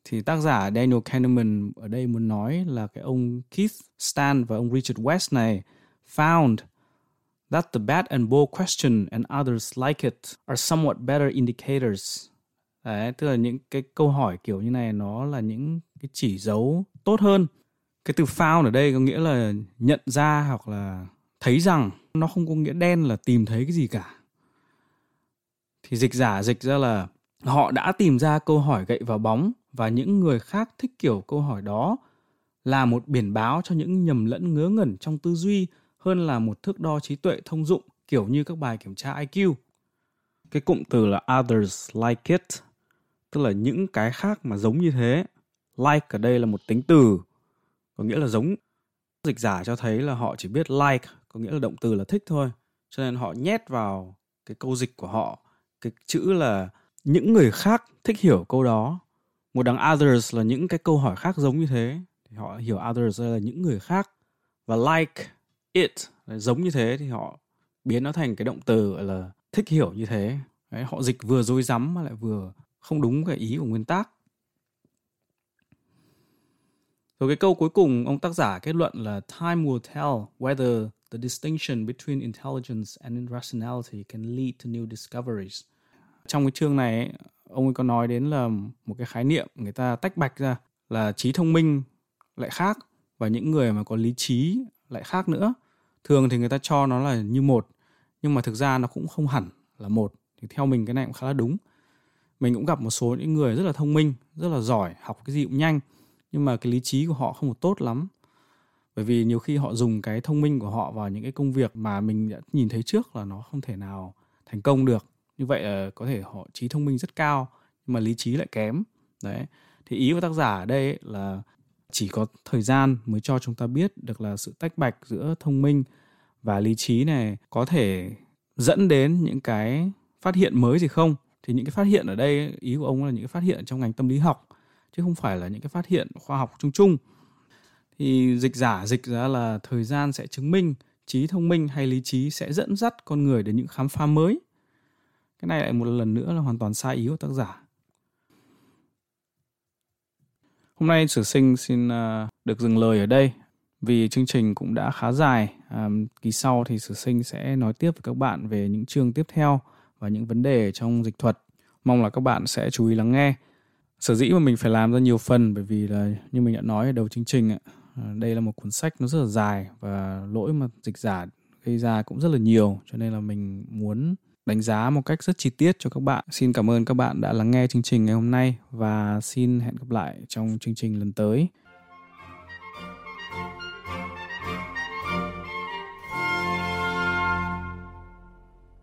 A: Thì tác giả Daniel Kahneman ở đây muốn nói là cái ông Keith Stan và ông Richard West này found that the bad and bold question and others like it are somewhat better indicators. Đấy, tức là những cái câu hỏi kiểu như này nó là những cái chỉ dấu tốt hơn. Cái từ found ở đây có nghĩa là nhận ra hoặc là thấy rằng nó không có nghĩa đen là tìm thấy cái gì cả thì dịch giả dịch ra là họ đã tìm ra câu hỏi gậy vào bóng và những người khác thích kiểu câu hỏi đó là một biển báo cho những nhầm lẫn ngớ ngẩn trong tư duy hơn là một thước đo trí tuệ thông dụng kiểu như các bài kiểm tra IQ. Cái cụm từ là others like it, tức là những cái khác mà giống như thế. Like ở đây là một tính từ, có nghĩa là giống. Dịch giả cho thấy là họ chỉ biết like, có nghĩa là động từ là thích thôi. Cho nên họ nhét vào cái câu dịch của họ cái chữ là những người khác thích hiểu câu đó. Một đằng others là những cái câu hỏi khác giống như thế. Thì họ hiểu others là những người khác. Và like it là giống như thế thì họ biến nó thành cái động từ là thích hiểu như thế Đấy, họ dịch vừa dối rắm mà lại vừa không đúng cái ý của nguyên tắc rồi cái câu cuối cùng ông tác giả kết luận là time will tell whether the distinction between intelligence and rationality can lead to new discoveries. Trong cái chương này, ông ấy có nói đến là một cái khái niệm người ta tách bạch ra là trí thông minh lại khác và những người mà có lý trí lại khác nữa. Thường thì người ta cho nó là như một, nhưng mà thực ra nó cũng không hẳn là một thì theo mình cái này cũng khá là đúng mình cũng gặp một số những người rất là thông minh, rất là giỏi, học cái gì cũng nhanh nhưng mà cái lý trí của họ không được tốt lắm. Bởi vì nhiều khi họ dùng cái thông minh của họ vào những cái công việc mà mình đã nhìn thấy trước là nó không thể nào thành công được. Như vậy là có thể họ trí thông minh rất cao, nhưng mà lý trí lại kém. Đấy. Thì ý của tác giả ở đây là chỉ có thời gian mới cho chúng ta biết được là sự tách bạch giữa thông minh và lý trí này có thể dẫn đến những cái phát hiện mới gì không. Thì những cái phát hiện ở đây, ý của ông là những cái phát hiện trong ngành tâm lý học chứ không phải là những cái phát hiện khoa học chung chung. Thì dịch giả dịch ra là thời gian sẽ chứng minh trí thông minh hay lý trí sẽ dẫn dắt con người đến những khám phá mới. Cái này lại một lần nữa là hoàn toàn sai ý của tác giả. Hôm nay sử sinh xin à, được dừng lời ở đây vì chương trình cũng đã khá dài. À, kỳ sau thì sử sinh sẽ nói tiếp với các bạn về những chương tiếp theo và những vấn đề trong dịch thuật. Mong là các bạn sẽ chú ý lắng nghe sở dĩ mà mình phải làm ra nhiều phần, bởi vì là như mình đã nói ở đầu chương trình ạ ờ, đây là một cuốn sách nó rất là dài và lỗi mà dịch giả gây ra cũng rất là nhiều, cho nên là mình muốn đánh giá một cách rất chi tiết cho các bạn. Xin cảm ơn các bạn đã lắng nghe chương trình ngày hôm nay và xin hẹn gặp lại trong chương trình lần tới.